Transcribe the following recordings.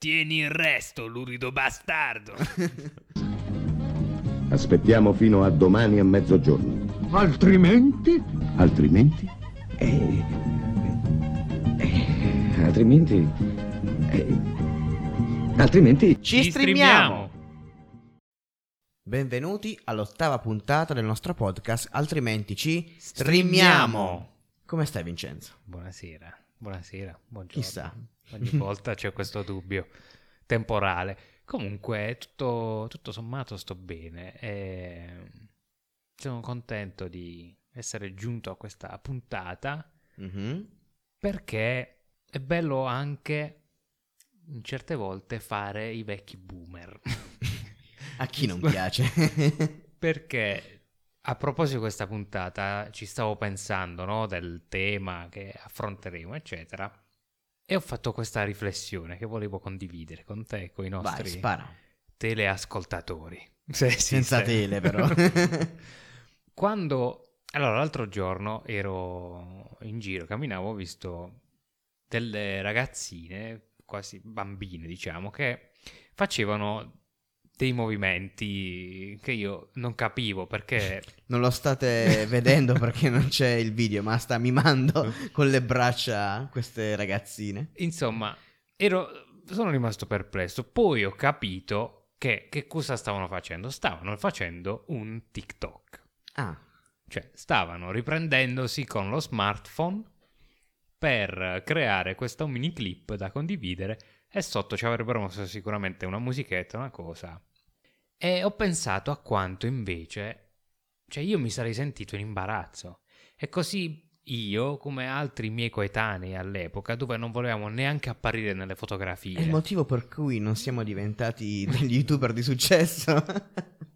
Tieni il resto, lurido bastardo. Aspettiamo fino a domani a mezzogiorno. Altrimenti? Altrimenti? Eh, eh, altrimenti... eh, altrimenti... Ci streamiamo! Benvenuti all'ottava puntata del nostro podcast, altrimenti ci streamiamo. Come stai Vincenzo? Buonasera, buonasera, buongiorno. Chissà. Ogni volta c'è questo dubbio temporale. Comunque, tutto, tutto sommato sto bene e sono contento di essere giunto a questa puntata Mhm. perché è bello anche in certe volte fare i vecchi boomer. A chi non piace? Perché a proposito di questa puntata ci stavo pensando, no, del tema che affronteremo, eccetera, e ho fatto questa riflessione che volevo condividere con te e con i Vai, nostri spara. teleascoltatori. Se. Senza tele però. Quando allora l'altro giorno ero in giro, camminavo, ho visto delle ragazzine, quasi bambine, diciamo, che facevano dei movimenti che io non capivo perché non lo state vedendo perché non c'è il video, ma sta mimando con le braccia queste ragazzine. Insomma, ero, sono rimasto perplesso. Poi ho capito che, che cosa stavano facendo. Stavano facendo un TikTok. Ah, Cioè, stavano riprendendosi con lo smartphone per creare questo mini clip da condividere e sotto ci avrebbero messo sicuramente una musichetta, una cosa. E ho pensato a quanto invece, cioè io mi sarei sentito in imbarazzo. E così io, come altri miei coetanei all'epoca, dove non volevamo neanche apparire nelle fotografie. è il motivo per cui non siamo diventati degli youtuber di successo.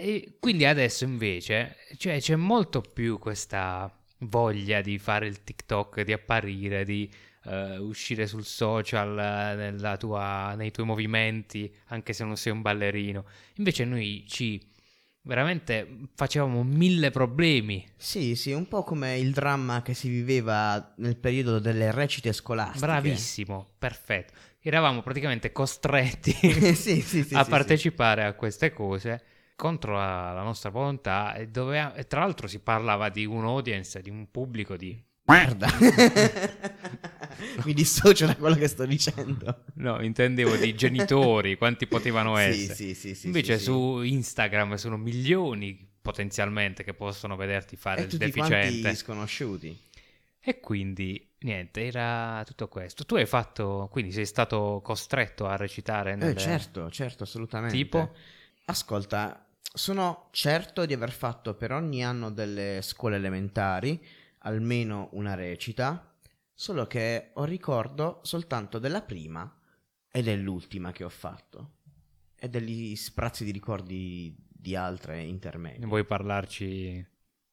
E quindi adesso invece cioè, c'è molto più questa voglia di fare il TikTok, di apparire, di eh, uscire sul social eh, nella tua- nei tuoi movimenti, anche se non sei un ballerino. Invece noi ci veramente facevamo mille problemi. Sì, sì, un po' come il dramma che si viveva nel periodo delle recite scolastiche. Bravissimo, perfetto. Eravamo praticamente costretti sì, sì, sì, a partecipare a queste cose contro la, la nostra volontà e, e tra l'altro si parlava di un audience, di un pubblico di. Merda. Mi dissocio da quello che sto dicendo. No, intendevo di genitori, quanti potevano essere. sì, sì, sì, Invece su Instagram sono milioni potenzialmente che possono vederti fare E il deficiente. sconosciuti. E quindi, niente, era tutto questo. Tu hai fatto, quindi sei stato costretto a recitare Eh, nelle... certo, certo, assolutamente. Tipo? Ascolta, sono certo di aver fatto per ogni anno delle scuole elementari almeno una recita, solo che ho ricordo soltanto della prima e dell'ultima che ho fatto. E degli sprazzi di ricordi di altre intermedie. Vuoi parlarci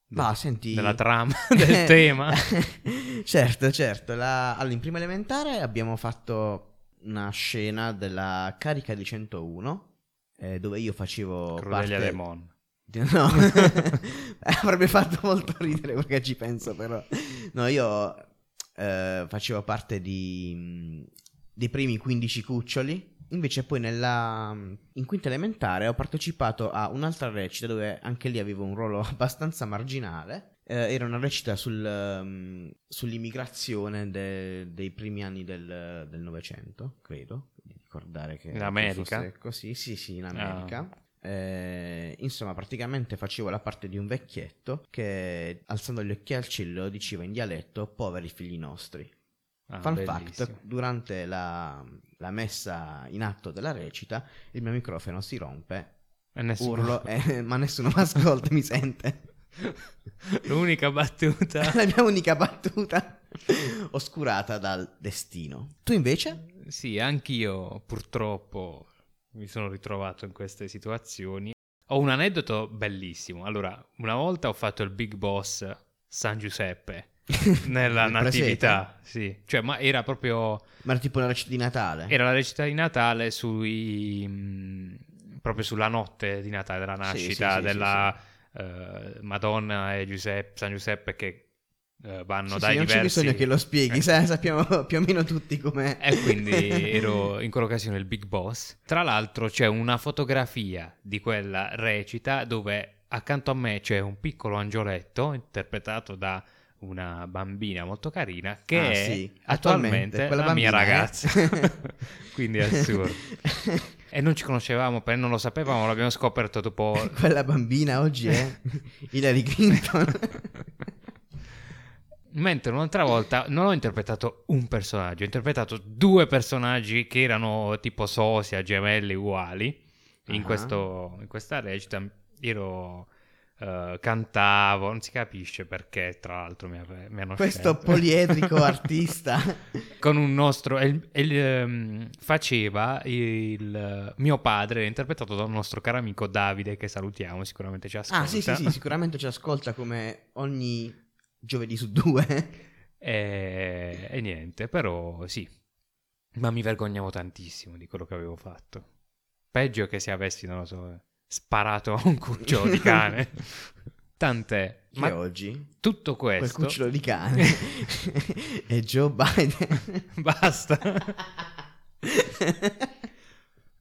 Ma senti... della trama, del tema? certo, certo. La... Allora, in prima elementare abbiamo fatto una scena della carica di 101 eh, dove io facevo Crudelia parte... de Mon. No, avrebbe fatto molto ridere perché ci penso però. No, io eh, facevo parte di, mh, dei primi 15 cuccioli. Invece poi nella, in quinta elementare ho partecipato a un'altra recita dove anche lì avevo un ruolo abbastanza marginale. Eh, era una recita sul, um, sull'immigrazione de- dei primi anni del Novecento, credo. di Ricordare che In America? così, sì, sì, in America. Ah. Eh, insomma, praticamente facevo la parte di un vecchietto che alzando gli occhi al cielo diceva in dialetto poveri figli nostri. Ah, Fun bellissimo. fact, durante la, la messa in atto della recita il mio microfono si rompe, E nessuno- urlo, eh, ma nessuno mi ascolta, mi sente. L'unica battuta. la mia unica battuta oscurata dal destino. Tu invece? Sì, anch'io purtroppo mi sono ritrovato in queste situazioni. Ho un aneddoto bellissimo. Allora, una volta ho fatto il Big Boss San Giuseppe nella natività, sì. Cioè, ma era proprio Ma era tipo una recita di Natale. era la recita di Natale sui mh, proprio sulla notte di Natale della Sì, sì, nascita sì, della eh, Madonna e Giuseppe, San Giuseppe che eh, vanno Sì, dai sì, non c'è diversi... bisogno che lo spieghi, Eh. sai, sappiamo più o meno tutti com'è. E quindi ero in quell'occasione il Big Boss. Tra l'altro c'è una fotografia di quella recita dove accanto a me c'è un piccolo angioletto interpretato da una bambina molto carina che Ah, è sì, attualmente, attualmente la mia è- ragazza. quindi è assurdo. E non ci conoscevamo, perché non lo sapevamo, l'abbiamo scoperto dopo... Quella bambina oggi è Hillary Clinton. Mentre un'altra volta non ho interpretato un personaggio, ho interpretato due personaggi che erano tipo sosia, gemelli uguali. In, Ah. questo- in questa recita ero, eh, cantavo, non si capisce perché, tra l'altro mi, ave- mi hanno Questo scelto. poliedrico artista. Con un nostro... il- il, ehm, faceva il mio padre, interpretato da un nostro caro amico Davide, che salutiamo, sicuramente ci ascolta. Ah, sì, sì, sì, sicuramente ci ascolta come ogni giovedì su due. E, e niente, però sì. Ma mi vergognavo tantissimo di quello che avevo fatto. Peggio che se avessi, non lo so, sparato a un cucciolo di cane. Tant'è. Che Ma oggi tutto quel questo... cucciolo di cane è Joe Biden. Basta.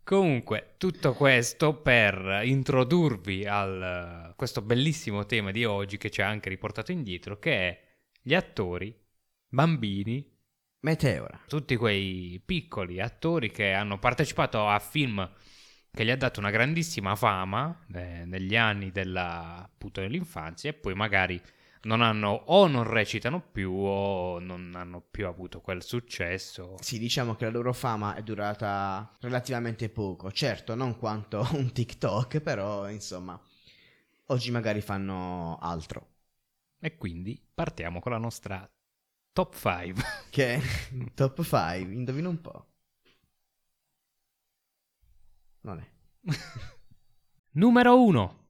Comunque, tutto questo per introdurvi a questo bellissimo tema di oggi che ci ha anche riportato indietro, che è gli attori, bambini, Meteora. tutti quei piccoli attori che hanno partecipato a film che gli ha dato una grandissima fama eh, negli anni della, appunto, dell'infanzia e poi magari non hanno o non recitano più o non hanno più avuto quel successo. Sì, diciamo che la loro fama è durata relativamente poco. Certo, non quanto un TikTok, però insomma, oggi magari fanno altro. E quindi partiamo con la nostra top 5. Che è top 5, indovina un po'. Non è. Numero 1.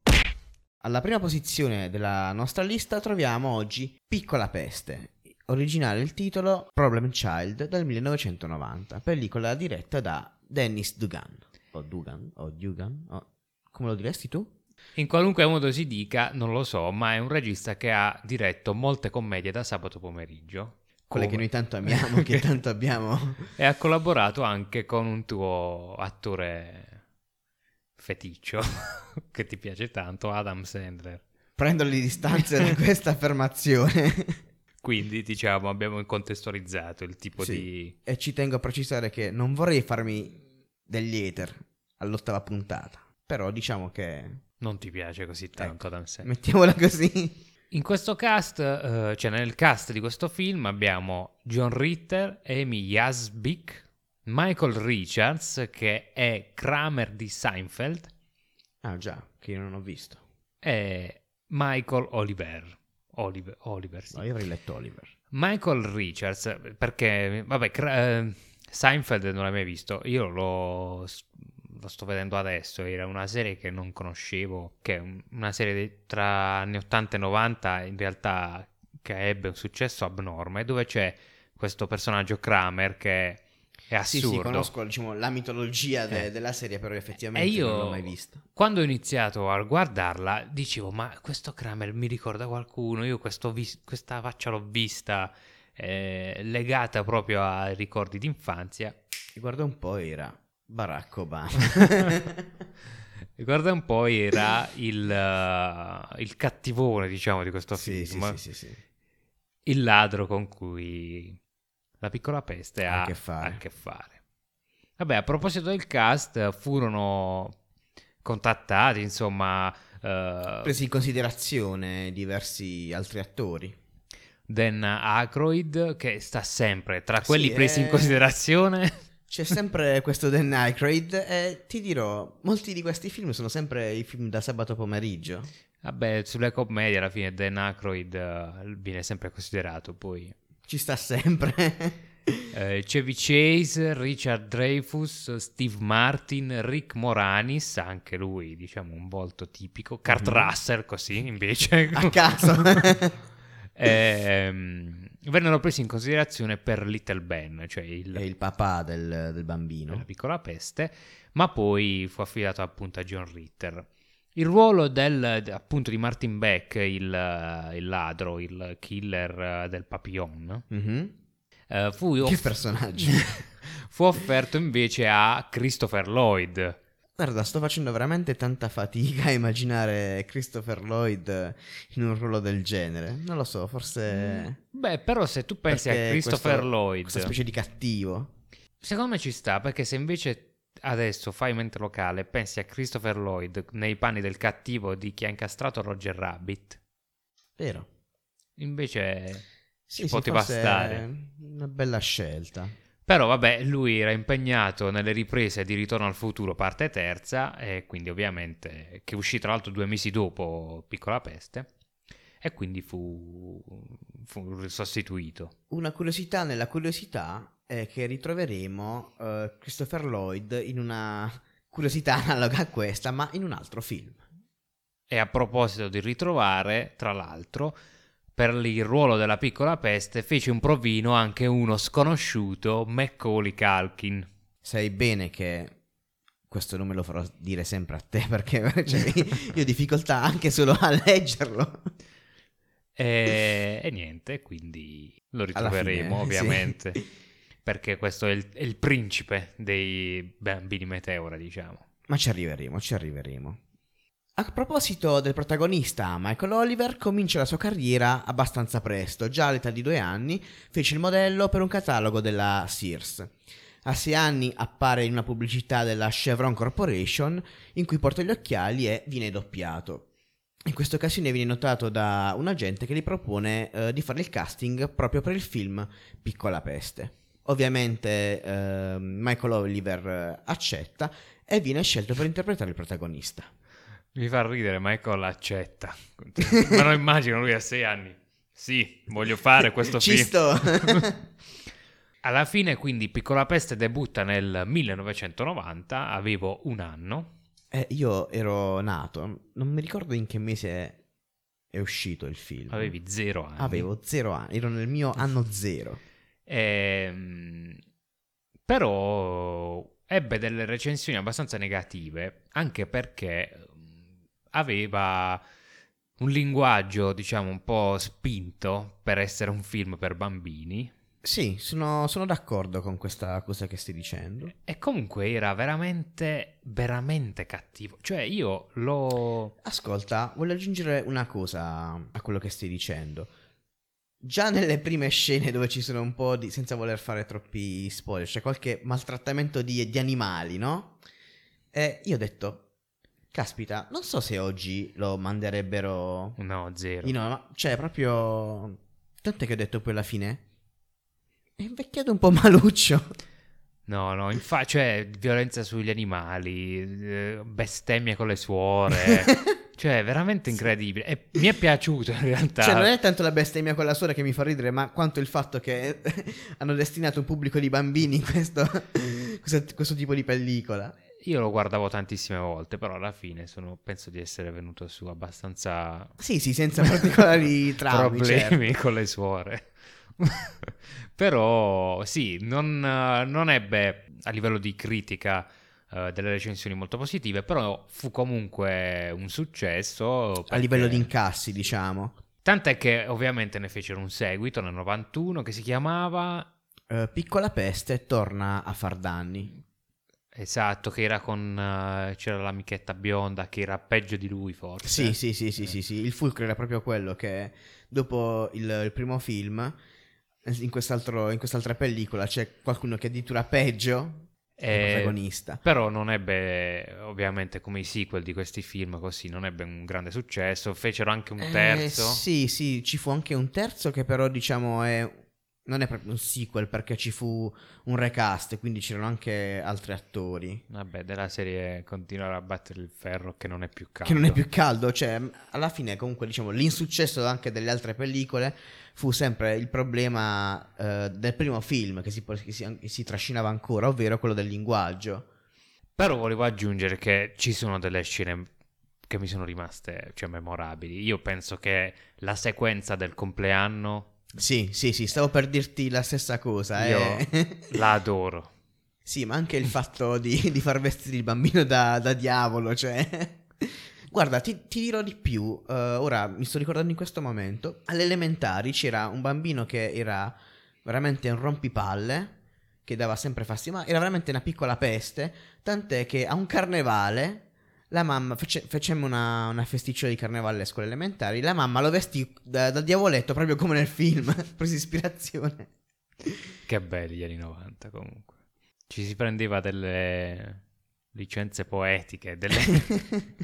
Alla prima posizione della nostra lista troviamo oggi Piccola Peste. Originale il titolo Problem Child del 1990, pellicola diretta da Dennis Dugan. O Dugan, o Dugan, o... come lo diresti tu? In qualunque modo si dica, non lo so, ma è un regista che ha diretto molte commedie da sabato pomeriggio. Quelle Come- che noi tanto amiamo, che tanto abbiamo. E ha collaborato anche con un tuo attore feticcio che ti piace tanto, Adam Sandler. Prendo le distanze da questa affermazione. Quindi, diciamo, abbiamo contestualizzato il tipo Sì. di... E ci tengo a precisare che non vorrei farmi degli hater all'ottava puntata. Però diciamo che... Non ti piace così tanto Adam Sandler. Mettiamola così. In questo cast, eh, cioè nel cast di questo film abbiamo John Ritter, Amy Yasbik, Michael Richards che è Kramer di Seinfeld Ah già, che io non ho visto. e Michael Oliver. Oliver, Oliver sì. No, io avrei letto Oliver. Michael Richards, perché, vabbè, Cra- eh, Seinfeld non l'hai mai visto, io lo, lo sto vedendo adesso, era una serie che non conoscevo, che è un- una serie di- tra anni 80 e 90, in realtà che ebbe un successo abnorme, dove c'è questo personaggio Kramer che è Sì, assurdo. sì, conosco diciamo, la mitologia de- Eh. della serie, però effettivamente io, non l'ho mai vista. quando ho iniziato a guardarla, dicevo, ma questo Kramer mi ricorda qualcuno, io vis- questa faccia l'ho vista eh, legata proprio ai ricordi d'infanzia. Guarda un po' era Barack Obama. Ricorda un po' era il, eh, il cattivone, diciamo, di questo sì, sì, film, sì, sì, sì. il ladro con cui la piccola peste Ha a che fare. a che fare. Vabbè, a proposito del cast, furono contattati, insomma, eh, Presi in considerazione diversi altri attori. Dan Aykroyd, che sta sempre tra quelli Sì, presi in eh. considerazione. C'è sempre questo Dan Aykroyd e ti dirò, molti di questi film sono sempre i film da sabato pomeriggio. Vabbè, sulle commedie alla fine Dan Aykroyd eh, viene sempre considerato, poi... Ci sta sempre. Eh, Chevy Chase, Richard Dreyfus, Steve Martin, Rick Moranis, anche lui, diciamo, un volto tipico. Kurt Mhm. Russell, così, invece. A caso. Ehm, vennero presi in considerazione per Little Ben, cioè il, il papà del, del la bambino. piccola peste, ma poi fu affidato appunto a John Ritter. Il ruolo del, de- appunto di Martin Beck, il, il ladro, il killer del papillon, Mhm. eh, fu, off- fu offerto invece a Christopher Lloyd. Guarda, sto facendo veramente tanta fatica a immaginare Christopher Lloyd in un ruolo del genere. Non lo so, forse... Beh, però se tu pensi a Christopher questo- Lloyd, Questa specie di cattivo. secondo me ci sta, perché se invece adesso fai mente locale e pensi a Christopher Lloyd nei panni del cattivo di chi ha incastrato Roger Rabbit, Vero. invece Sì, ci sì, poteva stare. Una bella scelta. Però vabbè, lui era impegnato nelle riprese di Ritorno al futuro parte terza e quindi ovviamente che uscì tra l'altro due mesi dopo Piccola Peste e quindi fu, fu sostituito. Una curiosità nella curiosità è che ritroveremo eh, Christopher Lloyd in una curiosità analoga a questa, ma in un altro film. E a proposito di ritrovare, tra l'altro, per il ruolo della Piccola Peste fece un provino anche uno sconosciuto Macaulay Culkin. Sai bene che questo nome lo farò dire sempre a te perché cioè, io ho difficoltà anche solo a leggerlo. E, e niente, quindi lo ritroveremo fine, ovviamente. Perché questo è il, è il principe dei bambini meteora, diciamo. Ma ci arriveremo, ci arriveremo. A proposito del protagonista, Michael Oliver comincia la sua carriera abbastanza presto, già all'età di due anni fece il modello per un catalogo della Sears. A sei anni appare in una pubblicità della Chevron Corporation in cui porta gli occhiali e viene doppiato. In questa occasione viene notato da un agente che gli propone eh, di fare il casting proprio per il film Piccola Peste. Ovviamente eh, Michael Oliver eh, accetta e viene scelto per interpretare il protagonista. Mi fa ridere, Michael accetta. Ma non immagino lui a sei anni. Sì, voglio fare questo Ci film. sto. Alla fine, quindi, Piccola Peste debutta nel 1990, avevo un anno. Eh, io ero nato, non mi ricordo in che mese è uscito il film. Avevi zero anni. Avevo zero anni, ero nel mio anno zero. Ehm, però ebbe delle recensioni abbastanza negative, anche perché aveva un linguaggio, diciamo, un po' spinto per essere un film per bambini. Sì, sono, sono d'accordo con questa cosa che stai dicendo. E comunque era veramente, veramente cattivo. Cioè, io lo. Ascolta, voglio aggiungere una cosa a quello che stai dicendo. Già nelle prime scene dove ci sono un po' di... senza voler fare troppi spoiler, c'è qualche maltrattamento di, di animali, no? E io ho detto, caspita, non so se oggi lo manderebbero... No, zero. No, ma cioè proprio... Tant'è che ho detto poi alla fine... È invecchiato un po' maluccio. No, no, infatti, cioè, violenza sugli animali, eh, bestemmia con le suore. cioè, veramente incredibile. E mi è piaciuto in realtà. Cioè, non è tanto la bestemmia con la suora che mi fa ridere, ma quanto il fatto che hanno destinato un pubblico di bambini in questo, questo, questo tipo di pellicola. Io lo guardavo tantissime volte, però alla fine sono, penso di essere venuto su abbastanza Sì, sì, senza particolari traumi. problemi certo. con le suore. però sì, non, non ebbe a livello di critica eh, delle recensioni molto positive, però fu comunque un successo. A perché- livello di incassi, diciamo. Tant'è che ovviamente ne fecero un seguito nel 91 che si chiamava... Eh, Piccola peste torna a far danni. Esatto, che era con... eh, c'era l'amichetta bionda che era peggio di lui forse. Sì, sì, sì, sì, sì, sì. Il fulcro era proprio quello che dopo il, il primo film, in, quest'altro, in quest'altra pellicola, c'è qualcuno che è addirittura peggio Eh, protagonista. Però non ebbe, ovviamente, come i sequel di questi film, così, non ebbe un grande successo. Fecero anche un Eh, terzo. sì, sì, ci fu anche un terzo che però diciamo è... Non è proprio un sequel perché ci fu un recast, quindi c'erano anche altri attori. Vabbè, della serie continuare a battere il ferro che non è più caldo. Che non è più caldo, cioè alla fine comunque diciamo l'insuccesso anche delle altre pellicole fu sempre il problema eh, del primo film che si, che si- che si trascinava ancora, ovvero quello del linguaggio. Però volevo aggiungere che ci sono delle scene che mi sono rimaste, cioè, memorabili. Io penso che la sequenza del compleanno Sì, sì, sì, stavo per dirti la stessa cosa. Io eh. la adoro. Sì, ma anche il fatto di, di far vestire il bambino da, da diavolo, cioè... Guarda, ti, ti dirò di più. eh, ora mi sto ricordando in questo momento. Alle elementari c'era un bambino che era veramente un rompipalle. Che dava sempre fastidio. Ma era veramente una piccola peste. Tant'è che a un carnevale. La mamma fece, facemmo una, una festiccia di carnevale alle scuole elementari. La mamma lo vestì da, da diavoletto proprio come nel film. Presi ispirazione. Che belli gli anni 90 comunque. Ci si prendeva delle licenze poetiche. Delle...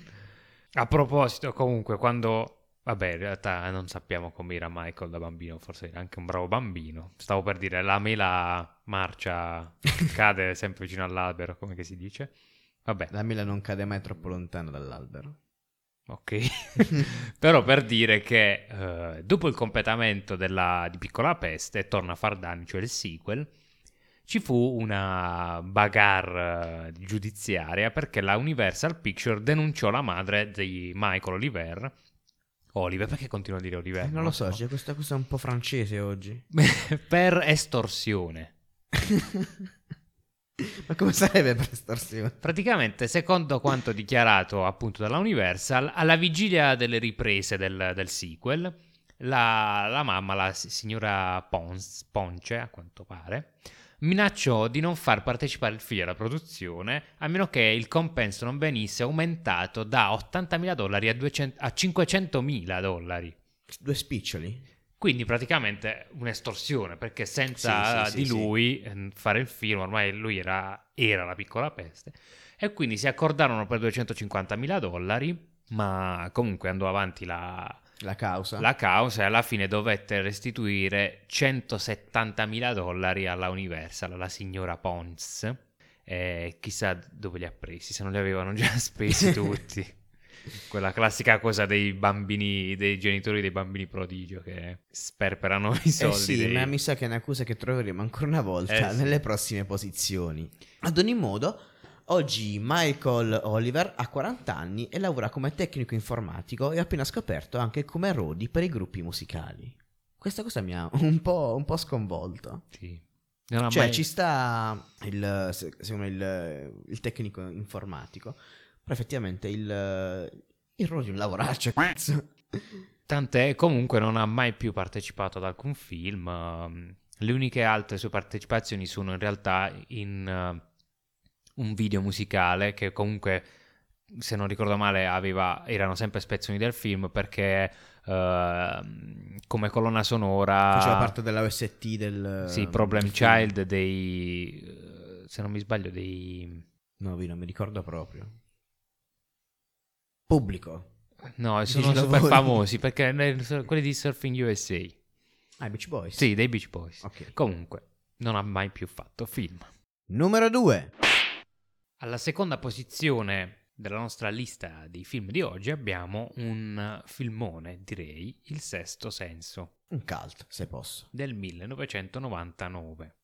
A proposito, comunque, quando... Vabbè, in realtà non sappiamo com'era Michael da bambino, forse era anche un bravo bambino. Stavo per dire, la mela marcia, cade sempre vicino all'albero, come che si dice. Vabbè, La mela non cade mai troppo lontano dall'albero. ok. Però per dire che eh, dopo il completamento della, di Piccola Peste, torna a far danni, cioè il sequel, ci fu una bagarre eh, giudiziaria perché la Universal Picture denunciò la madre di Michael Oliver. Oliver, perché continuo a dire Oliver? Eh, non lo so, c'è questa cosa un po' francese oggi. per estorsione. Ma come sarebbe per estorsione? Praticamente, secondo quanto dichiarato appunto dalla Universal, alla vigilia delle riprese del, del sequel, la, la mamma, la si- signora Pons, Ponce, a quanto pare, minacciò di non far partecipare il figlio alla produzione a meno che il compenso non venisse aumentato da 80.000 dollari a, 200 a 500.000 dollari. Due spiccioli? Quindi praticamente un'estorsione, perché senza Sì, sì, di sì, lui eh, fare il film, ormai lui era, era la piccola peste, e quindi si accordarono per 250.000 dollari, ma comunque andò avanti la, La causa? la causa e alla fine dovette restituire 170.000 dollari alla Universal, alla signora Pons. E chissà dove li ha presi, se non li avevano già spesi tutti. Quella classica cosa dei bambini, dei genitori dei bambini prodigio che sperperano i Eh soldi. sì, dei- ma mi sa che è un'accusa che troveremo ancora una volta Eh sì. nelle prossime posizioni. Ad ogni modo, oggi Michael Oliver ha 40 anni e lavora come tecnico informatico e ha appena scoperto anche come Rodi per i gruppi musicali. Questa cosa mi ha un po', un po' sconvolto. Sì. Cioè, mai- ci sta il, il, il tecnico informatico, però effettivamente il, il Rodi è un lavoraccio, cazzo. Tant'è, comunque non ha mai più partecipato ad alcun film. ehm, Le uniche altre sue partecipazioni sono in realtà in eh, un video musicale che comunque, se non ricordo male, aveva, erano sempre spezzoni del film perché ehm, come colonna sonora... Faceva parte della OST del... Sì, Problem del film. Child dei... eh, se non mi sbaglio, dei... No, vi non mi ricordo proprio. Pubblico. No, sono super famosi perché quelli di Surfing USA. Ah, i Beach Boys. Sì, dei Beach Boys. Ok. Comunque, non ha mai più fatto film. Numero 2. Alla seconda posizione della nostra lista di film di oggi abbiamo un filmone, direi, Il Sesto Senso, Un cult, se posso. del 1999.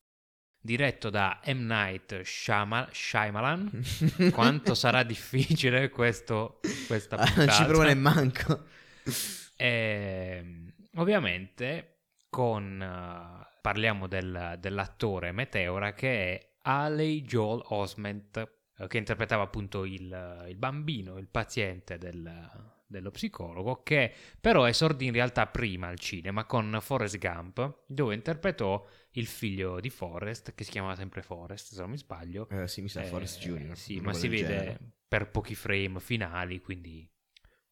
Diretto da M. Night Shyama- Shyamalan. Quanto sarà difficile questo, questa Ah, puntata. non ci provo nemmanco. Ehm, ovviamente con eh, parliamo del- dell'attore Meteora che è Haley Joel Osment eh, che interpretava appunto il, il bambino, il paziente del- dello psicologo che però esordì in realtà prima al cinema con Forrest Gump dove interpretò il figlio di Forrest che si chiamava sempre Forrest se non mi sbaglio Eh, sì, mi sa Eh, Forrest Junior. Sì, ma si vede genere. per pochi frame finali, quindi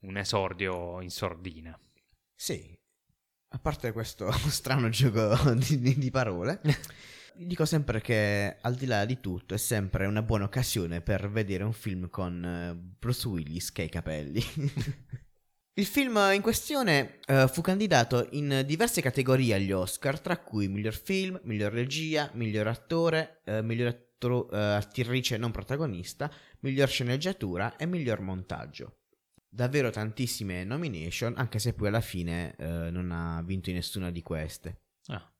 un esordio in sordina. Sì. A parte questo strano gioco di, di- di parole, dico sempre che al di là di tutto è sempre una buona occasione per vedere un film con eh, Bruce Willis che ha i capelli. Il film in questione eh, fu candidato in diverse categorie agli Oscar, tra cui miglior film, miglior regia, miglior attore, eh, miglior attro- eh, attrice non protagonista, miglior sceneggiatura e miglior montaggio. Davvero tantissime nomination, anche se poi alla fine non ha vinto in nessuna di queste. Ah,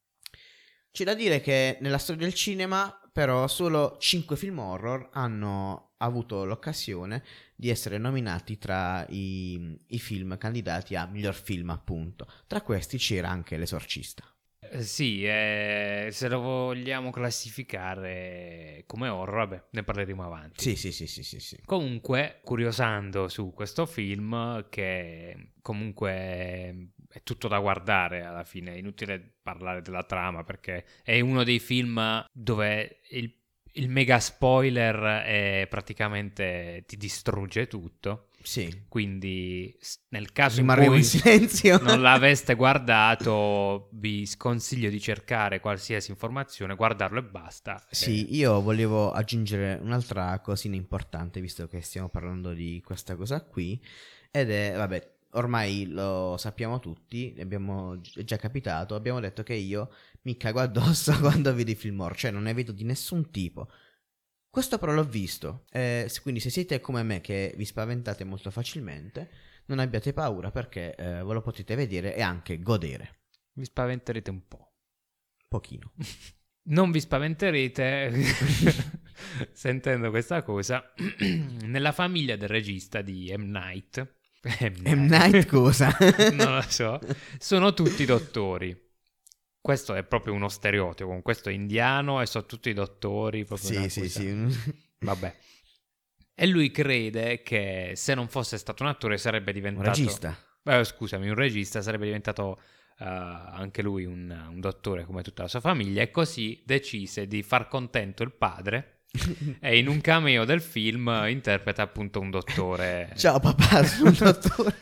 C'è da dire che nella storia del cinema, però, solo 5 film horror hanno avuto l'occasione di essere nominati tra i, i film candidati a miglior film, appunto. Tra questi c'era anche L'Esorcista. Eh, Sì, eh, se lo vogliamo classificare come horror, vabbè, ne parleremo avanti. Sì, sì, sì, sì, sì, sì. Comunque, curiosando su questo film, che comunque è tutto da guardare alla fine, è inutile parlare della trama perché è uno dei film dove il, il mega spoiler è praticamente ti distrugge tutto. Sì. Quindi, nel caso Rimarremo in in cui silenzio. non l'aveste guardato, vi sconsiglio di cercare qualsiasi informazione, guardarlo e basta. Sì, Eh, io volevo aggiungere un'altra cosina importante, visto che stiamo parlando di questa cosa qui, ed è, vabbè, ormai lo sappiamo tutti, abbiamo è già capitato, abbiamo detto che io mi cago addosso quando vedo i film horror, cioè non ne vedo di nessun tipo. Questo però l'ho visto, eh, quindi se siete come me che vi spaventate molto facilmente, non abbiate paura perché eh, ve lo potete vedere e anche godere, vi spaventerete un po'. pochino. Non vi spaventerete sentendo questa cosa. Nella famiglia del regista di M. Night, M. Night cosa? non lo so, sono tutti dottori. Questo è proprio uno stereotipo. Questo è indiano e sono tutti dottori. Proprio Sì, sì, sì. Vabbè. E lui crede che se non fosse stato un attore sarebbe Un diventato... regista. Eh, scusami, un regista sarebbe diventato eh, anche lui un, un dottore come tutta la sua famiglia e così decise di far contento il padre e in un cameo del film interpreta appunto un dottore. Ciao papà, sono un dottore.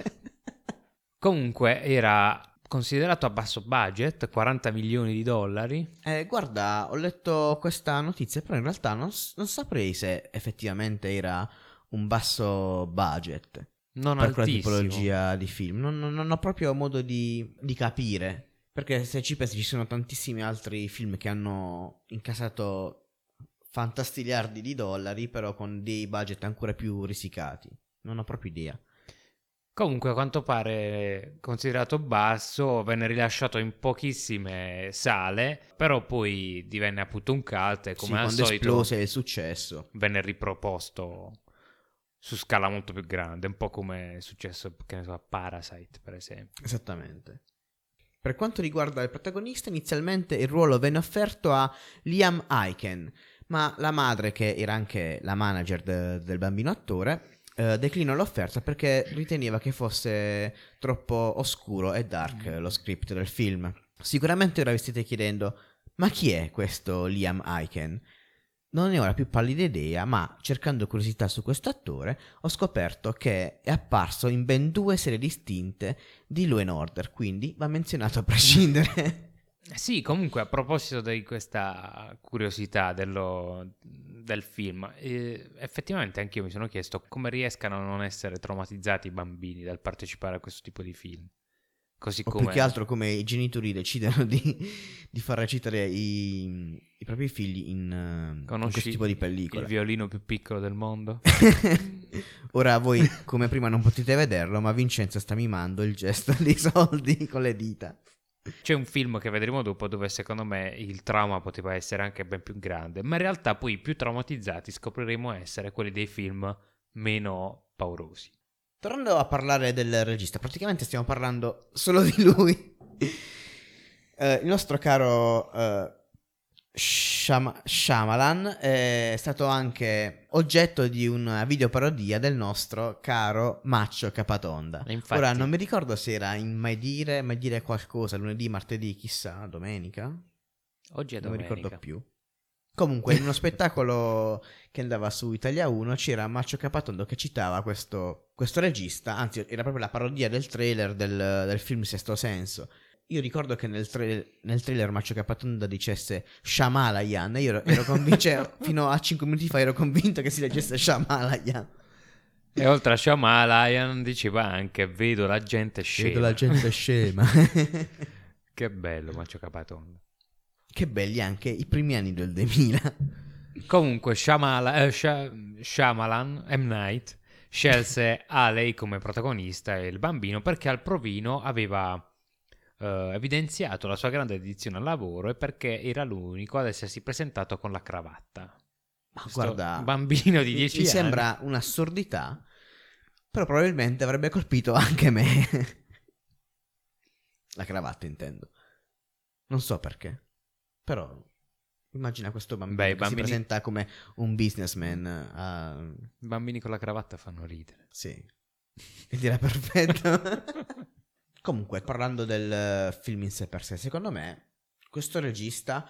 Comunque era considerato a basso budget, 40 milioni di dollari. Eh, guarda, ho letto questa notizia, però in realtà non, non saprei se effettivamente era un basso budget Non per quella altissimo. tipologia di film. Non, non- non ho proprio modo di, di capire. Perché se ci pensi ci sono tantissimi altri film che hanno incassato fantastiliardi di dollari, però con dei budget ancora più risicati. Non ho proprio idea. Comunque, a quanto pare considerato basso, venne rilasciato in pochissime sale, però poi divenne appunto un cult e Sì, come al quando solito esplose il successo. venne riproposto su scala molto più grande, un po' come è successo, che ne so, a Parasite, per esempio. Esattamente. Per quanto riguarda il protagonista, inizialmente il ruolo venne offerto a Liam Aiken, ma la madre, che era anche la manager de- del bambino attore, eh, declinò l'offerta perché riteneva che fosse troppo oscuro e dark eh, lo script del film. Sicuramente ora vi state chiedendo, ma chi è questo Liam Aiken? Non ne ho la più pallida idea, ma cercando curiosità su questo attore ho scoperto che è apparso in ben due serie distinte di Law Order, quindi va menzionato a prescindere. Sì, comunque a proposito di questa curiosità dello- del film, eh, effettivamente anch'io mi sono chiesto come riescano a non essere traumatizzati i bambini dal partecipare a questo tipo di film. Così o come... più che altro come i genitori decidono di, di far recitare i, i propri figli in, in questo tipo di il pellicola. violino più piccolo del mondo? Ora voi, come prima, non potete vederlo, ma Vincenzo sta mimando il gesto dei soldi con le dita. C'è un film che vedremo dopo dove secondo me il trauma poteva essere anche ben più grande, ma in realtà poi i più traumatizzati scopriremo essere quelli dei film meno paurosi. Tornando a parlare del regista, praticamente stiamo parlando solo di lui. Eh, il nostro caro eh, Shama- Shyamalan è stato anche oggetto di una videoparodia del nostro caro Maccio Capatonda. E infatti- Ora non mi ricordo se era in Mai Dire, Mai Dire qualcosa, lunedì, martedì, chissà, domenica. Oggi è Non mi domenica. ricordo più. Comunque, in uno spettacolo che andava su Italia 1 c'era Maccio Capatondo che citava questo, questo regista, anzi era proprio la parodia del trailer del, del film Sesto Senso. Io ricordo che nel, tra- nel trailer Maccio Capatondo dicesse Shamalayan e io ero, ero convinto, cioè, fino a 5 minuti fa ero convinto che si leggesse Shamalayan. E oltre a Shyamalan diceva anche vedo la gente scema. Vedo la gente scema. Che bello Macio Capatonda. che belli anche i primi anni del 2000. Comunque Shyamala- eh, Sha- Shyamalan, M. Night, scelse Alei come protagonista e il bambino perché al provino aveva eh, evidenziato la sua grande dedizione al lavoro e perché era l'unico ad essersi presentato con la cravatta. Ma Questo guarda, bambino di mi- 10 mi anni. sembra un'assurdità, però probabilmente avrebbe colpito anche me. La cravatta intendo. Non so perché. Però immagina questo bambino Beh, che bambini- si presenta come un businessman. a- I bambini con la cravatta fanno ridere. Sì. Ed era perfetto. Comunque, parlando del eh, film in sé per sé, secondo me questo regista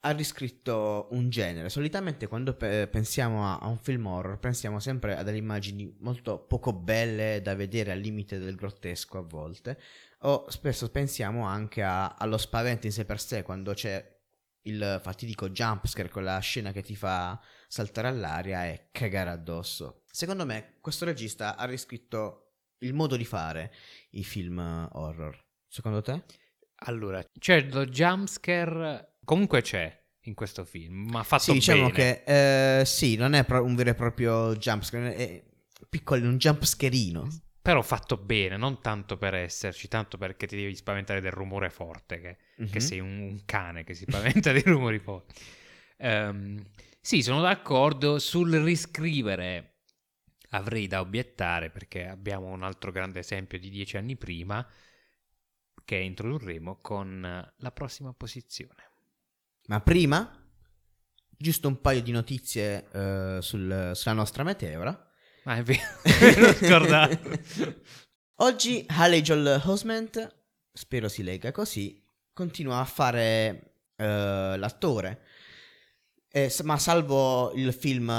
ha riscritto un genere. Solitamente quando pe- pensiamo a, a un film horror pensiamo sempre a delle immagini molto poco belle da vedere al limite del grottesco a volte. O spesso pensiamo anche a- allo spavento in sé per sé quando c'è il fatidico jumpscare, quella scena che ti fa saltare all'aria e cagare addosso. Secondo me questo regista ha riscritto il modo di fare i film eh, horror. Secondo te? Allora, c'è lo jumpscare, comunque c'è in questo film, ma fatto sì, diciamo bene. che eh, sì, non è pro- un vero e proprio jumpscare, è piccolo, un jumpscarino. Però fatto bene, non tanto per esserci, tanto perché ti devi spaventare del rumore forte, che, che Mhm. sei un, un cane che si spaventa dei rumori forti. Ehm, sì, sono d'accordo sul riscrivere. Avrei da obiettare perché abbiamo un altro grande esempio di dieci anni prima che introdurremo con la prossima posizione. Ma prima, giusto un paio di notizie eh, sul- sulla nostra meteora. Ma è vero, l'ho scordato. Oggi Haley Joel Osment, spero si legga così, continua a fare eh, l'attore, Eh, ma salvo il film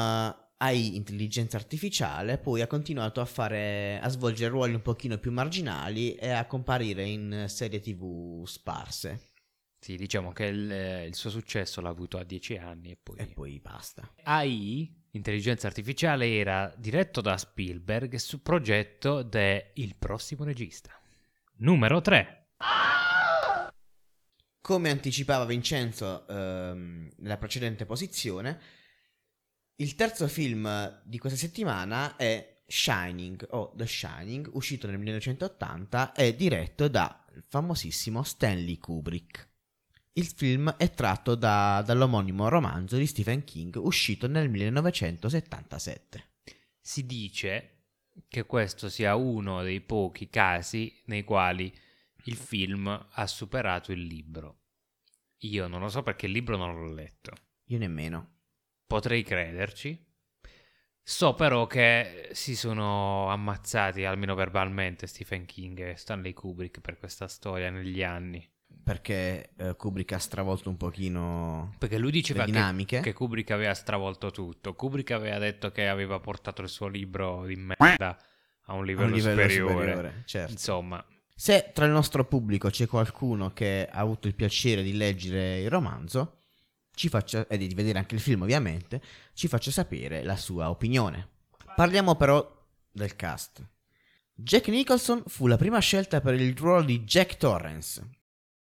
AI Intelligenza Artificiale, poi ha continuato a fare, a svolgere ruoli un pochino più marginali e a comparire in serie tv sparse. Sì, diciamo che il, il suo successo l'ha avuto a dieci anni e poi... E poi basta. AI, intelligenza artificiale, era diretto da Spielberg su progetto de Il prossimo regista. Numero 3. Come anticipava Vincenzo ehm, nella precedente posizione, il terzo film di questa settimana è Shining o The Shining, uscito nel 1980 e diretto dal famosissimo Stanley Kubrick. Il film è tratto da- dall'omonimo romanzo di Stephen King uscito nel 1977. Si dice che questo sia uno dei pochi casi nei quali il film ha superato il libro. Io non lo so perché il libro non l'ho letto. Io nemmeno. Potrei crederci. So però che si sono ammazzati, almeno verbalmente, Stephen King e Stanley Kubrick per questa storia negli anni. Perché eh, Kubrick ha stravolto un pochino Perché lui diceva che, che Kubrick aveva stravolto tutto. Kubrick aveva detto che aveva portato il suo libro di merda a un a livello, un livello superiore. superiore. Certo. Insomma, Se tra il nostro pubblico c'è qualcuno che ha avuto il piacere di leggere il romanzo, ci faccia, e di vedere anche il film ovviamente, ci faccia sapere la sua opinione. Parliamo però del cast. Jack Nicholson fu la prima scelta per il ruolo di Jack Torrance,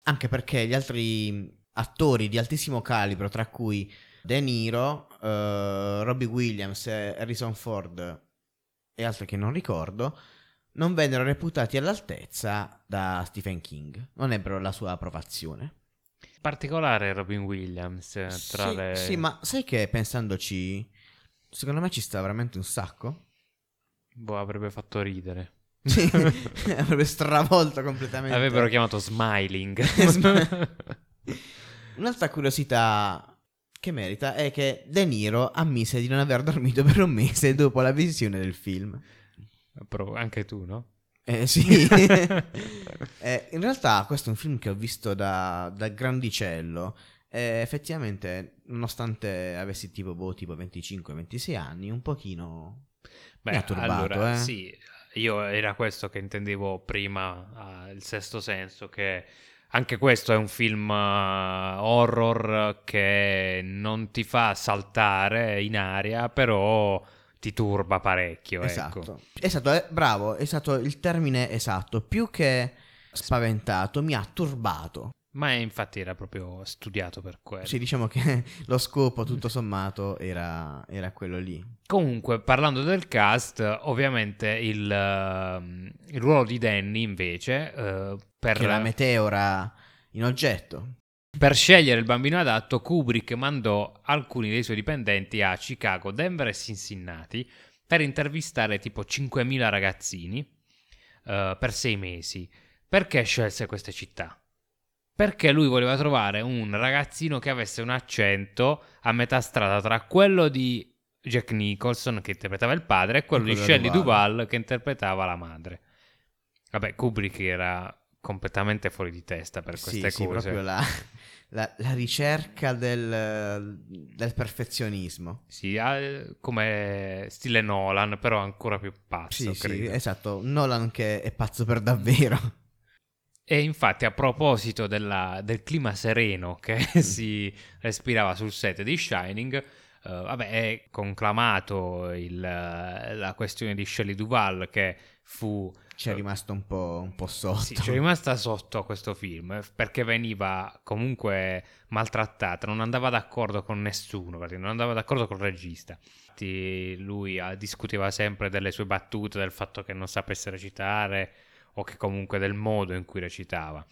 anche perché gli altri attori di altissimo calibro, tra cui De Niro, eh, Robbie Williams, Harrison Ford e altri che non ricordo, non vennero reputati all'altezza da Stephen King, non ebbero la sua approvazione. Particolare Robin Williams eh, tra sì, le... sì, ma sai che pensandoci, secondo me ci sta veramente un sacco. Boh, avrebbe fatto ridere. Avrebbe stravolto completamente. Avrebbero chiamato Smiling. Un'altra curiosità che merita è che De Niro ammise di non aver dormito per un mese dopo la visione del film. Però anche tu, no? Eh sì. Eh, in realtà questo è un film che ho visto da, da grandicello e effettivamente, nonostante avessi tipo, boh, tipo 25-26 anni, un pochino Beh, mi ha turbato, allora, eh. sì, io era questo che intendevo prima, ah, il sesto senso, che anche questo è un film ah, horror che non ti fa saltare in aria, però ti turba parecchio, Esatto. ecco. Esatto, eh, bravo, è stato il termine esatto. Più che spaventato, mi ha turbato. Ma infatti era proprio studiato per quello. Sì, diciamo che lo scopo, tutto sommato, era, era quello lì. Comunque, parlando del cast, ovviamente il, ehm, il ruolo di Danny invece, eh, per, Che la meteora in oggetto. Per scegliere il bambino adatto, Kubrick mandò alcuni dei suoi dipendenti a Chicago, Denver e Cincinnati per intervistare tipo 5.000 ragazzini eh, per sei mesi. Perché scelse queste città? perché lui voleva trovare un ragazzino che avesse un accento a metà strada tra quello di Jack Nicholson che interpretava il padre e quello E di quello Shelley Duvall. Che interpretava la madre. Vabbè, Kubrick era completamente fuori di testa per Sì, queste sì, cose. proprio la, la- la ricerca del, del perfezionismo. Sì, ha- come stile Nolan, però ancora più pazzo, Sì, sì, esatto. Nolan che è pazzo per davvero. E infatti a proposito della- del clima sereno che si respirava sul set di Shining, eh, vabbè, è conclamato il- la questione di Shelley Duval che fu... Ci è rimasto un po', un po' sotto. Sì, ci è rimasta sotto a questo film eh, perché veniva comunque maltrattata, non andava d'accordo con nessuno, perché non andava d'accordo col regista. Lui ah, discuteva sempre delle sue battute, del fatto che non sapesse recitare o che comunque del modo in cui recitava.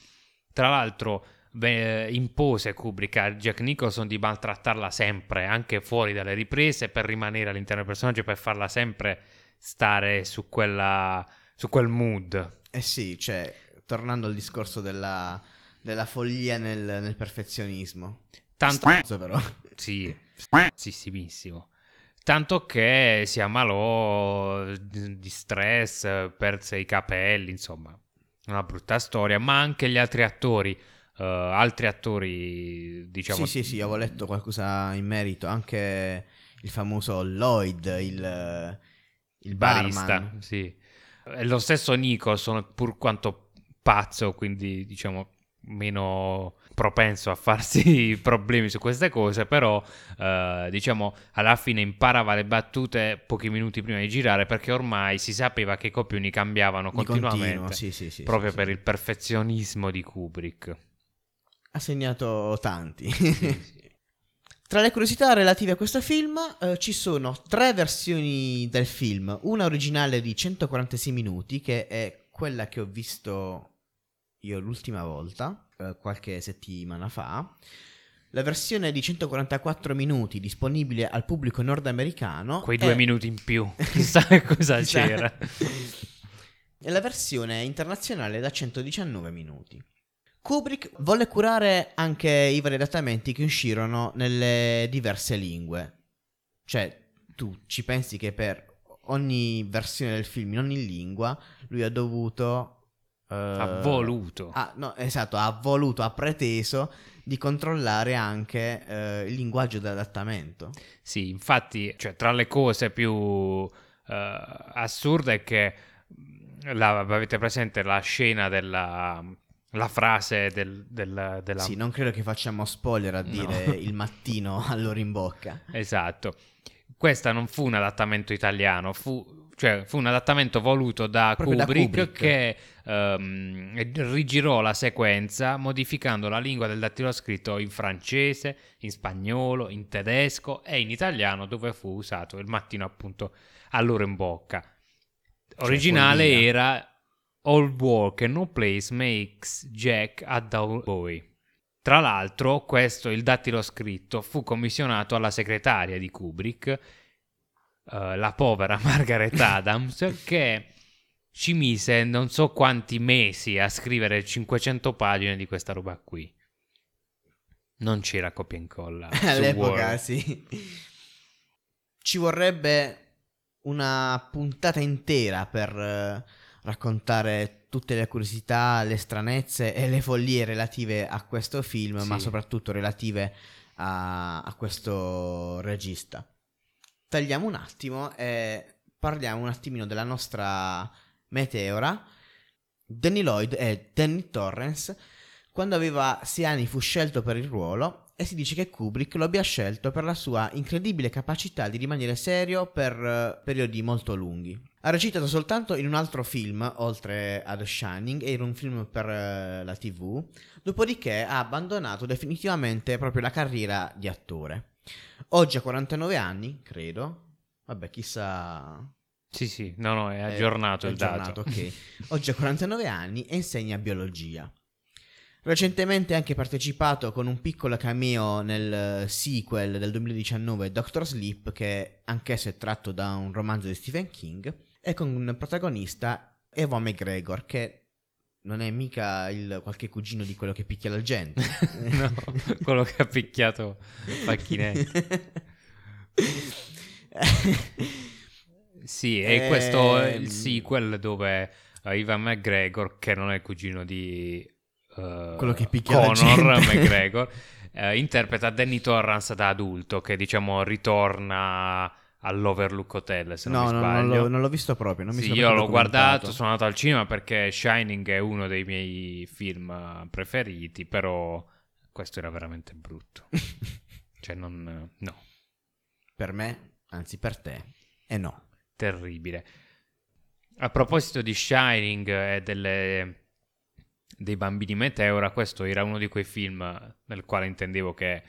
Tra l'altro beh, impose Kubrick a Jack Nicholson di maltrattarla sempre, anche fuori dalle riprese, per rimanere all'interno del personaggio, per farla sempre stare su, quella, su quel mood. Eh sì, cioè, tornando al discorso della, della follia nel, nel perfezionismo. Tanto, Stronzo però. Sì, spessissimissimo. Tanto che si ammalò di stress, perse i capelli, insomma, una brutta storia, ma anche gli altri attori, eh, altri attori, diciamo... Sì, sì, sì, avevo letto qualcosa in merito. Anche il famoso Lloyd, il, il barista, barman. sì. E lo stesso Nicholson, pur quanto pazzo, quindi diciamo meno propenso a farsi problemi su queste cose, però eh, diciamo alla fine imparava le battute pochi minuti prima di girare perché ormai si sapeva che i copioni cambiavano Di continuamente continuo, sì, sì, sì, proprio sì, per sì. il perfezionismo di Kubrick. Ha segnato tanti. Tra le curiosità relative a questo film eh, ci sono tre versioni del film, una originale di 146 minuti che è quella che ho visto io l'ultima volta, eh, qualche settimana fa, la versione di 144 minuti disponibile al pubblico nordamericano Quei è- due minuti in più, chissà cosa c'era. e la versione internazionale da 119 minuti. Kubrick volle curare anche i vari adattamenti che uscirono nelle diverse lingue. Cioè, tu ci pensi che per ogni versione del film in ogni lingua lui ha dovuto... eh, Ha voluto. ha- no, esatto, ha voluto, ha preteso di controllare anche eh, il linguaggio dell'adattamento. Sì, infatti, cioè, tra le cose più eh, assurde è che mh, la- avete presente la scena della la frase del, del- della Sì, non credo che facciamo spoiler a No. dire il mattino all'ora in bocca. Esatto. Questa non fu un adattamento italiano, fu, cioè, fu un adattamento voluto da Proprio da Kubrick, Kubrick. che ehm, rigirò la sequenza modificando la lingua del dattiloscritto in francese, in spagnolo, in tedesco e in italiano dove fu usato il mattino appunto all'ora in bocca. Originale follia. era All work and no place makes Jack a dull boy. Tra l'altro, questo, il dattilo scritto, fu commissionato alla segretaria di Kubrick, eh, la povera Margaret Adams, che ci mise non so quanti mesi a scrivere 500 pagine di questa roba qui. Non c'era copia e incolla. All'epoca, Word. sì. Ci vorrebbe una puntata intera per eh, raccontare tutte le curiosità, le stranezze e le follie relative a questo film, ma Sì. soprattutto relative a, a questo regista. Tagliamo un attimo e parliamo un attimino della nostra meteora. Danny Lloyd e Danny Torrance quando aveva 6 anni fu scelto per il ruolo e si dice che Kubrick lo abbia scelto per la sua incredibile capacità di rimanere serio per eh, periodi molto lunghi. Ha recitato soltanto in un altro film, oltre a The Shining, e in un film per eh, la TV, dopodiché ha abbandonato definitivamente proprio la carriera di attore. Oggi ha 49 anni, credo. Vabbè, chissà Sì, sì, no, no, è è- aggiornato è il aggiornato, dato. ok. Oggi ha 49 anni e insegna biologia. Recentemente ha anche partecipato con un piccolo cameo nel eh, sequel del 2019 Doctor Sleep, che anch'esso è tratto da un romanzo di Stephen King, e con un protagonista Evan McGregor, che non è mica il qualche cugino di quello che picchia la gente. no, quello che ha picchiato Facchinetti. sì, e questo è il Ehm. sequel dove uh, Ivan McGregor, che non è il cugino di uh, Quello che picchia la Conor. McGregor, eh, interpreta Danny Torrance da adulto, che diciamo ritorna all'Overlook Hotel, se non no, mi no, sbaglio. non, l'ho, non l'ho visto proprio. Non mi Sì, io l'ho guardato, sono andato al cinema perché Shining è uno dei miei film preferiti, però questo era veramente brutto. cioè, non... no, Per me, anzi per te, e no. terribile. A proposito di Shining e delle- dei bambini meteora, questo era uno di quei film nel quale intendevo che,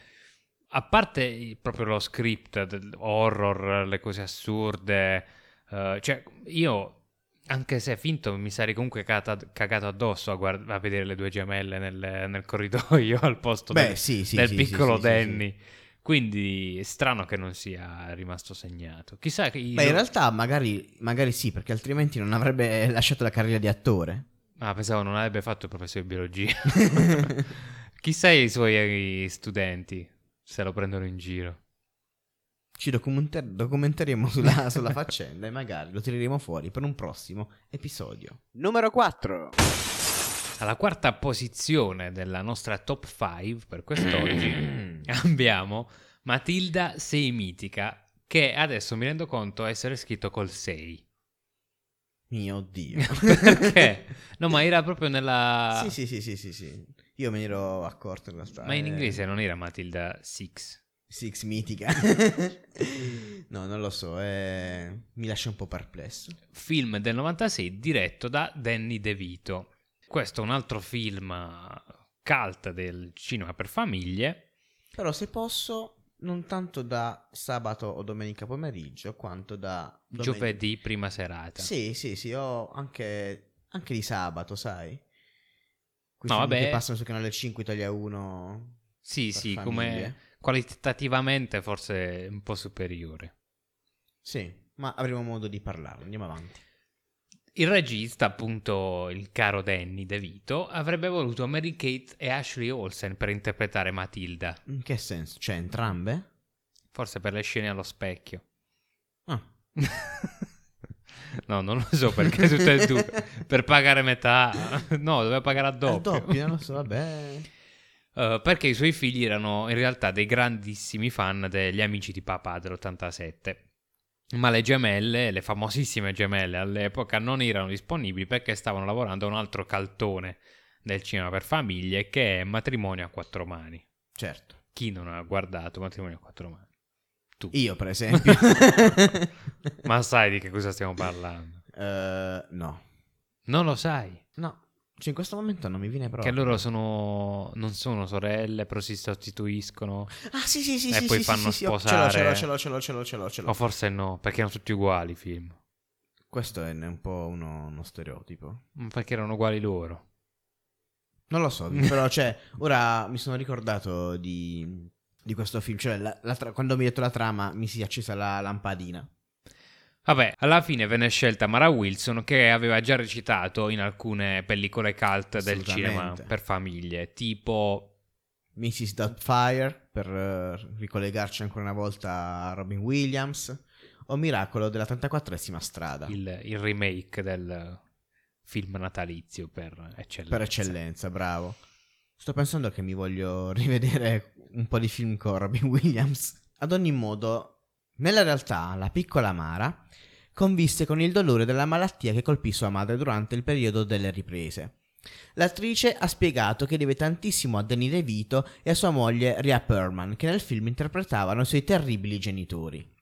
a parte proprio lo script, horror, le cose assurde, eh, cioè io, anche se finto, mi sarei comunque cata- cagato addosso a, guard- a vedere le due gemelle nel, nel corridoio al posto Beh, del, sì, sì, del sì, piccolo Danny. Quindi è strano che non sia rimasto segnato. Chissà che... Beh, in realtà magari, magari sì, perché altrimenti non avrebbe lasciato la carriera di attore. Ah, pensavo non avrebbe fatto il professore di biologia. Chissà i suoi studenti se lo prendono in giro. Ci documenter- documenteremo sulla, sulla faccenda e magari lo tireremo fuori per un prossimo episodio. Numero 4. Alla quarta posizione della nostra top 5 per quest'oggi abbiamo Matilda 6 mitica, che adesso mi rendo conto essere scritto col 6. Mio Dio. Perché? No, ma era proprio nella... sì, sì, sì, sì, sì, sì. Io me ne ero accorto in realtà. Ma in eh, inglese non era Matilda 6. Six mitica. no, non lo so, eh, mi lascia un po' perplesso. Film del 96 diretto da Danny DeVito. Questo è un altro film cult del cinema per famiglie. Però se posso, non tanto da sabato o domenica pomeriggio, quanto da domen- Giovedì prima serata. Sì, sì, sì, ho anche, anche di sabato, sai? No, vabbè. che passano su Canale 5 Italia 1. Sì, sì, famiglie. come qualitativamente forse un po' superiore. Sì, ma avremo modo di parlarne. Andiamo avanti. Il regista, appunto il caro Danny DeVito, avrebbe voluto Mary Kate e Ashley Olsen per interpretare Matilda, In che senso? Cioè, entrambe? forse per le scene allo specchio. Ah, no, non lo so perché tutte e due. Per pagare metà. No, doveva pagare a doppio. doppio, non so, vabbè. Eh, perché i suoi figli erano in realtà dei grandissimi fan degli amici di papà dell'87. Ma le gemelle, le famosissime gemelle all'epoca, non erano disponibili perché stavano lavorando a un altro caltone del cinema per famiglie che è Matrimonio a quattro mani. Certo. Chi non ha guardato Matrimonio a quattro mani? Tu. Io, per esempio. Ma sai di che cosa stiamo parlando? Eh, no. Non lo sai. No. Cioè, in questo momento non mi viene proprio. Che loro sono. non sono sorelle, però si sostituiscono. Ah, sì, sì, sì, E sì, poi sì, fanno sì, sì, sposare. Ce l'ho, ce l'ho, ce l'ho, ce l'ho, ce l'ho, ce l'ho. O forse no, perché erano tutti uguali i film. Questo è un po' uno, uno stereotipo. Mm, Perché erano uguali loro. Non lo so, però, cioè, ora mi sono ricordato di, di questo film. Cioè, la- la tra- quando mi hai detto la trama, mi si è accesa la lampadina. Vabbè, alla fine venne scelta Mara Wilson che aveva già recitato in alcune pellicole cult del cinema per famiglie, tipo Mrs. Doubtfire, per eh, ricollegarci ancora una volta a Robin Williams. O Miracolo della 34esima strada. il, il remake del film natalizio per eccellenza. Per eccellenza, bravo. Sto pensando che mi voglio rivedere un po' di film con Robin Williams. Ad ogni modo, nella realtà, la piccola Mara convisse con il dolore della malattia che colpì sua madre durante il periodo delle riprese. L'attrice ha spiegato che deve tantissimo a Danny DeVito e a sua moglie Rhea Perlman, che nel film interpretavano i suoi terribili genitori.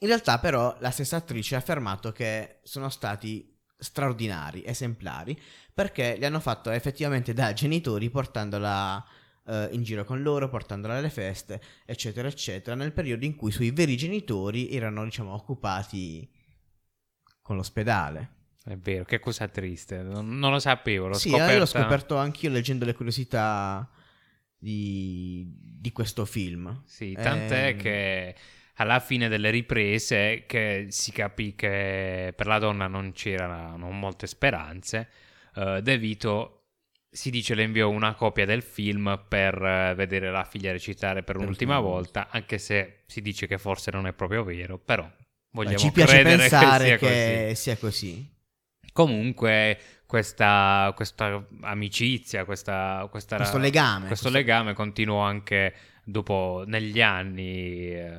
In realtà, però, la stessa attrice ha affermato che sono stati straordinari, esemplari, perché li hanno fatto effettivamente da genitori portandola eh, in giro con loro, portandola alle feste, eccetera, eccetera, nel periodo in cui i suoi veri genitori erano, diciamo, occupati con l'ospedale. È vero, che cosa triste, non, non lo sapevo, l'ho sì, scoperta. io l'ho scoperto anch'io leggendo le curiosità di, di questo film. Sì, tant'è Ehm, che alla fine delle riprese che si capì che per la donna non c'erano molte speranze, eh, De Vito si dice le inviò una copia del film per eh, vedere la figlia recitare per un'ultima l'ultima volta, anche se si dice che forse non è proprio vero, però vogliamo Beh, ci piace credere pensare che sia che, così. sia così. Comunque questa, questa amicizia, questa, questa- Questo legame. questo legame continuò anche dopo, negli anni, eh,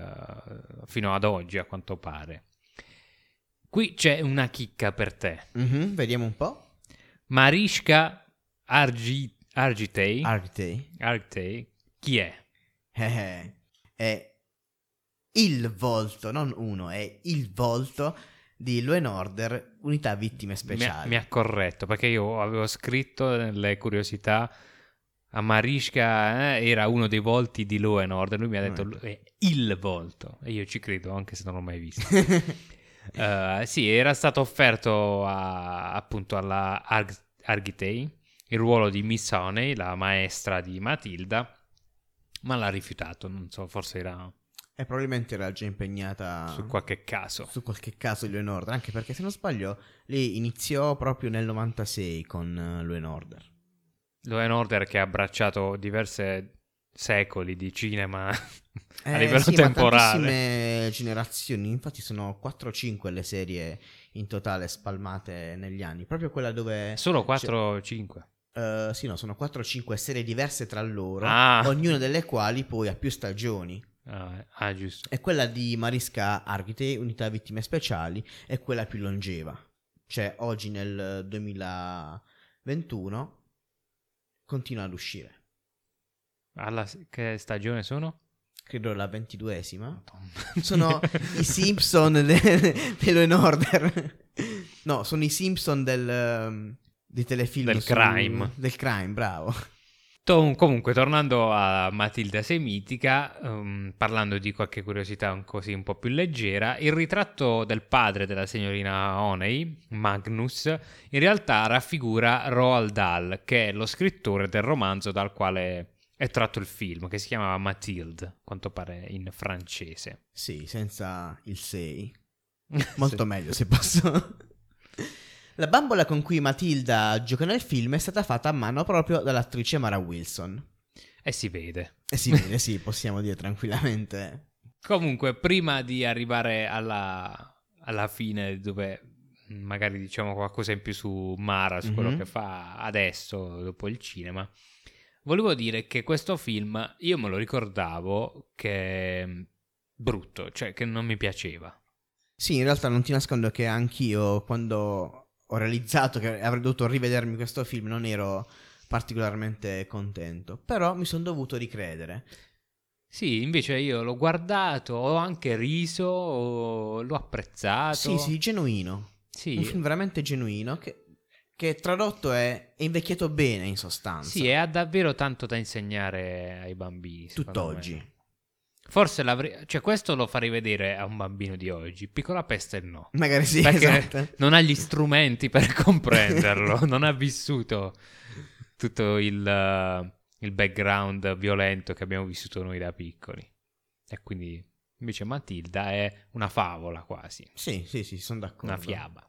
fino ad oggi a quanto pare. Qui c'è una chicca per te. Mhm, vediamo un po'. Mariska Argi- Argitei, Arctay. Argitei, chi è? Eh, eh, è il volto, non uno, è il volto di Law and Order, unità vittime Mi speciali. mi ha corretto perché io avevo scritto nelle curiosità a Mariska eh, era uno dei volti di Law and Order. Lui mi ha detto Ecco. è il volto e io ci credo anche se non l'ho mai visto. Eh, sì, era stato offerto a- appunto alla Arg- Argitei il ruolo di Miss Honey, la maestra di Matilda, ma l'ha rifiutato. Non so, forse era e probabilmente era già impegnata su qualche caso. su qualche caso di Law and Order, anche perché se non sbaglio lei iniziò proprio nel 96 con uh, Law and Order. Law and Order che ha abbracciato diverse secoli di cinema a Eh, livello sì, temporale. generazioni, infatti sono 4 o 5 le serie in totale spalmate negli anni, proprio quella dove... Solo 4 o 5. Eh, sì, no, sono 4 o 5 serie diverse tra loro, Ah. ognuna delle quali poi ha più stagioni. Ah, ah, giusto. E quella di Mariska Argite, Unità Vittime Speciali, è quella più longeva. Cioè, oggi nel 2021 continua ad uscire. Alla, che stagione sono? Credo la ventiduesima. Sono i Simpson de- and Order. No, sono i Simpson del, um, di telefilm. Del crime. Del crime, bravo. Comunque, tornando a Matilda Semitica, ehm, parlando di qualche curiosità così un po' più leggera, il ritratto del padre della signorina Honey, Magnus, in realtà raffigura Roald Dahl, che è lo scrittore del romanzo dal quale è tratto il film, che si chiamava Mathilde, quanto pare in francese. Sì, senza il 6. Molto meglio se posso. La bambola con cui Matilda gioca nel film è stata fatta a mano proprio dall'attrice Mara Wilson. E si vede. E si vede, sì, possiamo dire tranquillamente. Comunque, prima di arrivare alla, alla fine, dove magari diciamo qualcosa in più su Mara, su quello Mhm. che fa adesso, dopo il cinema, volevo dire che questo film io me lo ricordavo che è brutto, cioè che non mi piaceva. Sì, in realtà non ti nascondo che anch'io quando ho realizzato che avrei dovuto rivedermi questo film non ero particolarmente contento, però mi sono dovuto ricredere. Sì, invece io l'ho guardato, ho anche riso, ho- l'ho apprezzato. Sì, sì, genuino. Sì, Un film veramente genuino che, che tradotto è, è invecchiato bene in sostanza. sì, e ha davvero tanto da insegnare ai bambini. secondo me. Forse l'avrei. Cioè, questo lo farei vedere a un bambino di oggi. Piccola peste, no. Magari sì, Perché esatto. non ha gli strumenti per comprenderlo. non ha vissuto tutto il, eh, il background violento che abbiamo vissuto noi da piccoli. E quindi, invece, Matilda è una favola quasi. Sì, sì, sì, sono d'accordo. Una fiaba.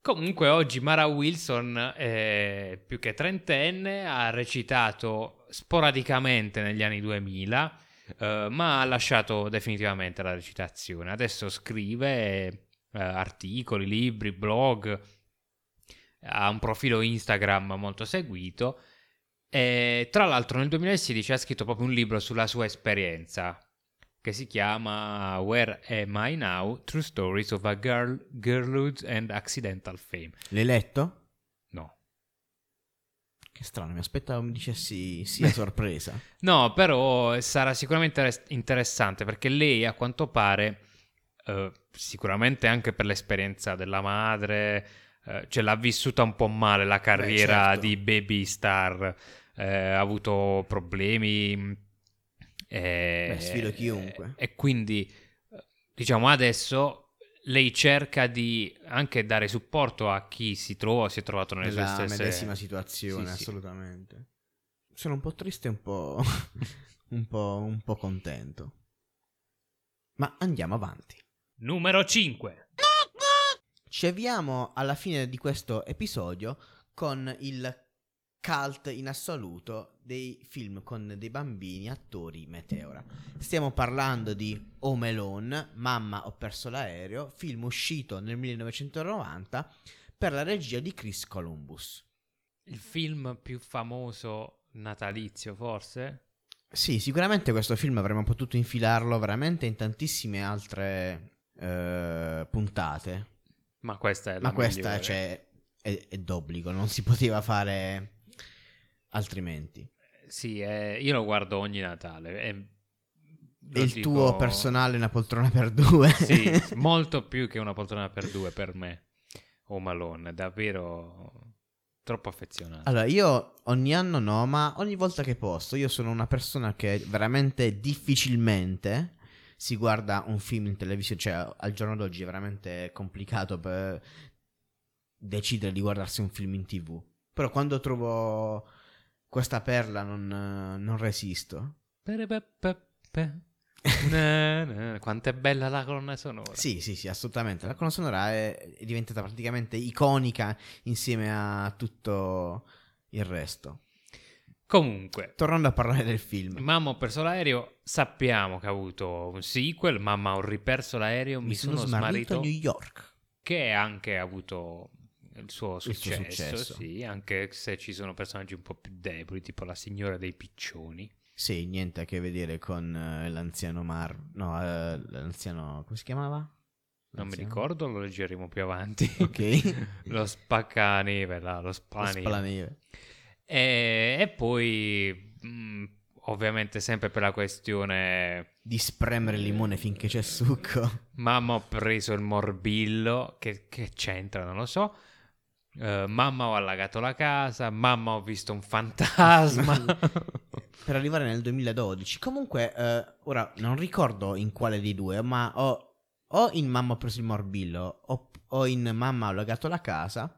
Comunque oggi Mara Wilson è più che trentenne, ha recitato sporadicamente negli anni 2000, eh, ma ha lasciato definitivamente la recitazione. Adesso scrive eh, articoli, libri, blog, ha un profilo Instagram molto seguito e tra l'altro nel 2016 ha scritto proprio un libro sulla sua esperienza che si chiama Where Am I Now? True Stories of a Girl, Girlhood and Accidental Fame. L'hai letto? Che strano, mi aspettavo mi dicessi sì a sorpresa. No, però sarà sicuramente res- interessante perché lei a quanto pare, eh, sicuramente anche per l'esperienza della madre, eh, ce l'ha vissuta un po' male la carriera certo. di baby star, eh, ha avuto problemi. eh, Beh, sfido chiunque. E quindi, eh, diciamo, adesso lei cerca di anche dare supporto a chi si trova o si è trovato nelle Nella sue stesse medesima situazione, Sì, sì. assolutamente. Sono un po' triste e un po', un po', un po' contento. Ma andiamo avanti. Numero 5. Ci avviamo alla fine di questo episodio con il cult in assoluto dei film con dei bambini attori meteora. Stiamo parlando di Home Alone, Mamma ho perso l'aereo, film uscito nel 1990 per la regia di Chris Columbus. Il film più famoso natalizio, forse? Sì, sicuramente questo film avremmo potuto infilarlo veramente in tantissime altre eh, puntate. Ma questa è la Ma questa cioè, è, è d'obbligo, non si poteva fare altrimenti. Sì, eh, io lo guardo ogni Natale. È, E il tuo personale una poltrona per due. Sì, molto più che una poltrona per due per me. O Malone, davvero troppo affezionato. Allora, io ogni anno no, ma ogni volta che posso, io sono una persona che veramente difficilmente si guarda un film in televisione, cioè al giorno d'oggi è veramente complicato per decidere di guardarsi un film in tv. Però quando trovo questa perla non, non resisto. Quanto è bella la colonna sonora. Sì, sì, sì, assolutamente. La colonna sonora è, è diventata praticamente iconica insieme a tutto il resto. Comunque, Tornando a parlare del film. Mamma ho perso l'aereo, sappiamo che ha avuto un sequel, Mamma ho riperso l'aereo, mi, sono, smarrito, a New York. che anche ha avuto il suo suo successo, successo. sì, anche se ci sono personaggi un po' più deboli, tipo la signora dei piccioni. Sì, niente a che vedere con eh, l'anziano Mar... No, eh, l'anziano... come si chiamava? Non mi L'anziano? ricordo, lo leggeremo più avanti. Ok. lo spaccaneve, là, lo spalaneve. E, e poi, mh, ovviamente, sempre per la questione Di spremere il limone finché c'è succo. Mamma ho preso il morbillo, che, che c'entra, non lo so. Eh, mamma ho allagato la casa, mamma ho visto un fantasma. per arrivare nel 2012. Comunque, eh, ora non ricordo in quale dei due, ma ho, o in Mamma ho preso il morbillo o, o in Mamma ho lagato la casa.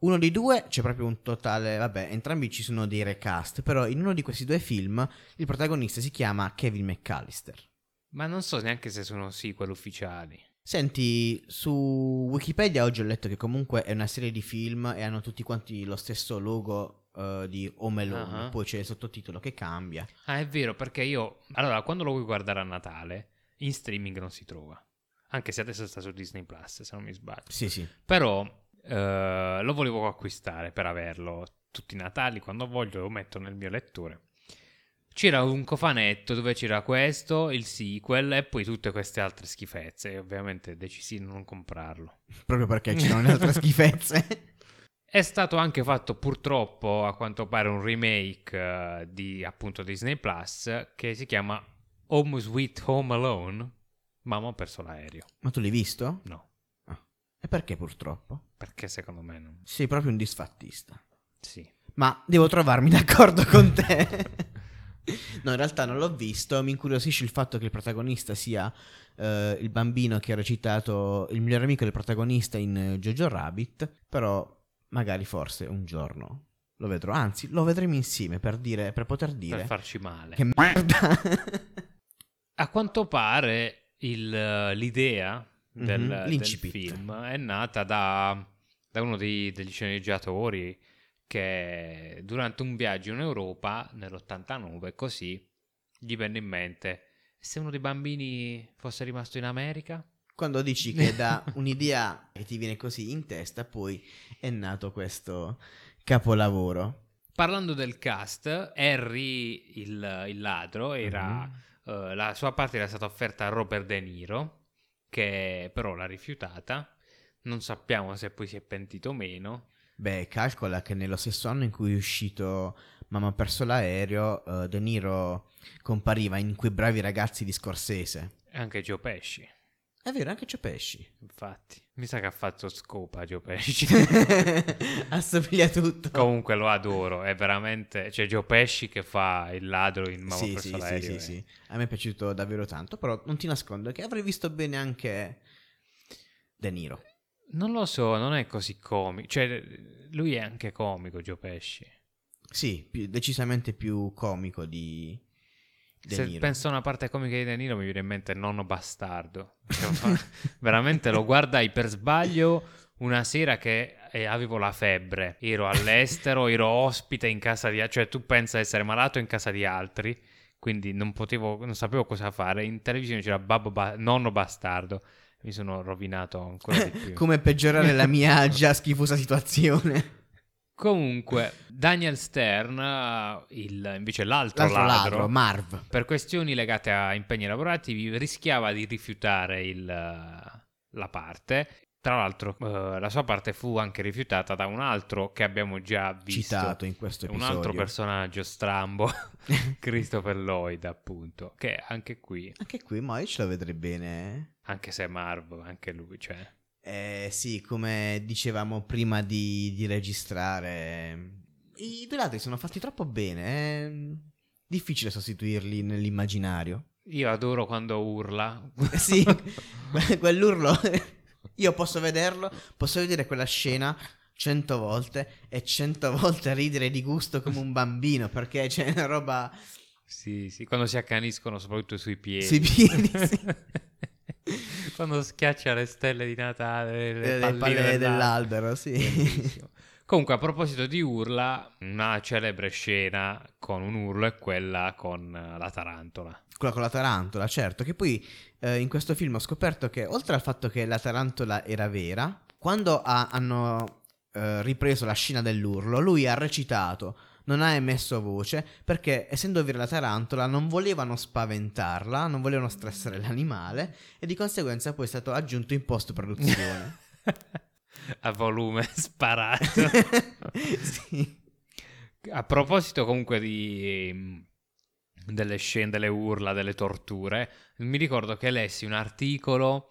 Uno dei due c'è proprio un totale. Vabbè, entrambi ci sono dei recast. Però in uno di questi due film il protagonista si chiama Kevin McAllister. Ma non so neanche se sono sequel ufficiali. Senti, su Wikipedia oggi ho letto che comunque è una serie di film e hanno tutti quanti lo stesso logo eh, di Home Alone. Ah. Poi c'è il sottotitolo che cambia. Ah, è vero, perché io... Allora, quando lo vuoi guardare a Natale, in streaming non si trova. Anche se adesso sta su Disney Plus, se non mi sbaglio. Sì, sì. Però eh, lo volevo acquistare per averlo tutti i Natali, quando voglio lo metto nel mio lettore. C'era un cofanetto dove c'era questo, il sequel e poi tutte queste altre schifezze. E ovviamente decisi di non comprarlo. Proprio perché c'erano le altre schifezze. È stato anche fatto purtroppo, a quanto pare, un remake eh, di appunto Disney Plus che si chiama Home Sweet Home Alone. Mamma ho perso l'aereo. Ma tu l'hai visto? No, E perché purtroppo? perché secondo me non... Sei proprio un disfattista. Sì. Ma devo trovarmi d'accordo con te. No, in realtà non l'ho visto. Mi incuriosisce il fatto che il protagonista sia eh, il bambino che ha recitato il migliore amico del protagonista in eh, Jojo Rabbit. Però magari forse un giorno lo vedrò. Anzi, lo vedremo insieme per, dire, per poter dire Per farci male. che merda. A quanto pare il, eh, l'idea del, Mhm, del film è nata da, da uno dei- degli sceneggiatori che durante un viaggio in Europa nell'89 così gli venne in mente "E se uno dei bambini fosse rimasto in America? Quando dici che da un'idea che ti viene così in testa, poi è nato questo capolavoro. Parlando del cast, Harry il, il ladro era Mhm. eh, la sua parte era stata offerta a Robert De Niro che però l'ha rifiutata. Non sappiamo se poi si è pentito o meno. Beh, calcola che nello stesso anno in cui è uscito Mamma ha perso l'aereo, eh, De Niro compariva in quei bravi ragazzi di Scorsese. E anche Joe Pesci, È vero, anche c'è Pesci. infatti. Mi sa che ha fatto scopa Joe Pesci. Assomiglia tutto. Comunque lo adoro, è veramente... C'è Joe Pesci che fa il ladro in Mamma sì, perso sì, l'aereo. sì, e- sì. A me è piaciuto davvero tanto, però non ti nascondo che avrei visto bene anche De Niro. Non lo so, non è così comico. Cioè, lui è anche comico, Joe Pesci. Sì, più- decisamente più comico di De Se Niro. penso a una parte comica di De Niro mi viene in mente nonno bastardo. Ma- veramente lo guardai per sbaglio una sera che e avevo la febbre. Ero all'estero, ero ospite in casa di altri. Cioè, tu pensa di essere malato in casa di altri. Quindi non potevo, non sapevo cosa fare. In televisione c'era babbo ba- nonno bastardo. Mi sono rovinato ancora di più. Come peggiorare la mia già schifosa situazione. Comunque, Daniel Stern, uh, il- invece l'altro, L'altro ladro, ladro, Marv. per questioni legate a impegni lavorativi, rischiava di rifiutare il, uh, la parte. Tra l'altro, uh, la sua parte fu anche rifiutata da un altro che abbiamo già visto. Citato in questo Un episodio. altro personaggio strambo, Christopher Lloyd, appunto. Che anche qui, Anche qui, ma io ce la vedrei bene. Anche se è Marv, anche lui, cioè. Eh, sì, come dicevamo prima di, di registrare, i due ladri sono fatti troppo bene. È difficile sostituirli nell'immaginario. Io adoro quando urla. Sì, que- quell'urlo. Io posso vederlo, posso vedere quella scena cento volte e cento volte ridere di gusto come un bambino perché c'è una roba Sì, sì, quando si accaniscono soprattutto sui piedi. sui piedi. sì. Quando schiaccia le stelle di Natale, le, Le palline dell'albero. sì. Bellissimo. Comunque, a proposito di urla, una celebre scena con un urlo è quella con eh, la tarantola. Quella con la tarantola, certo. Che poi eh, in questo film ho scoperto che, oltre al fatto che la tarantola era vera, quando ha- hanno eh, ripreso la scena dell'urlo, lui ha recitato, non ha emesso voce, perché essendo vera la tarantola non volevano spaventarla, non volevano stressare l'animale, e di conseguenza poi è stato aggiunto in post-produzione. a volume sparato. sì. A proposito comunque di ehm, delle scene, delle urla, delle torture, mi ricordo che lessi un articolo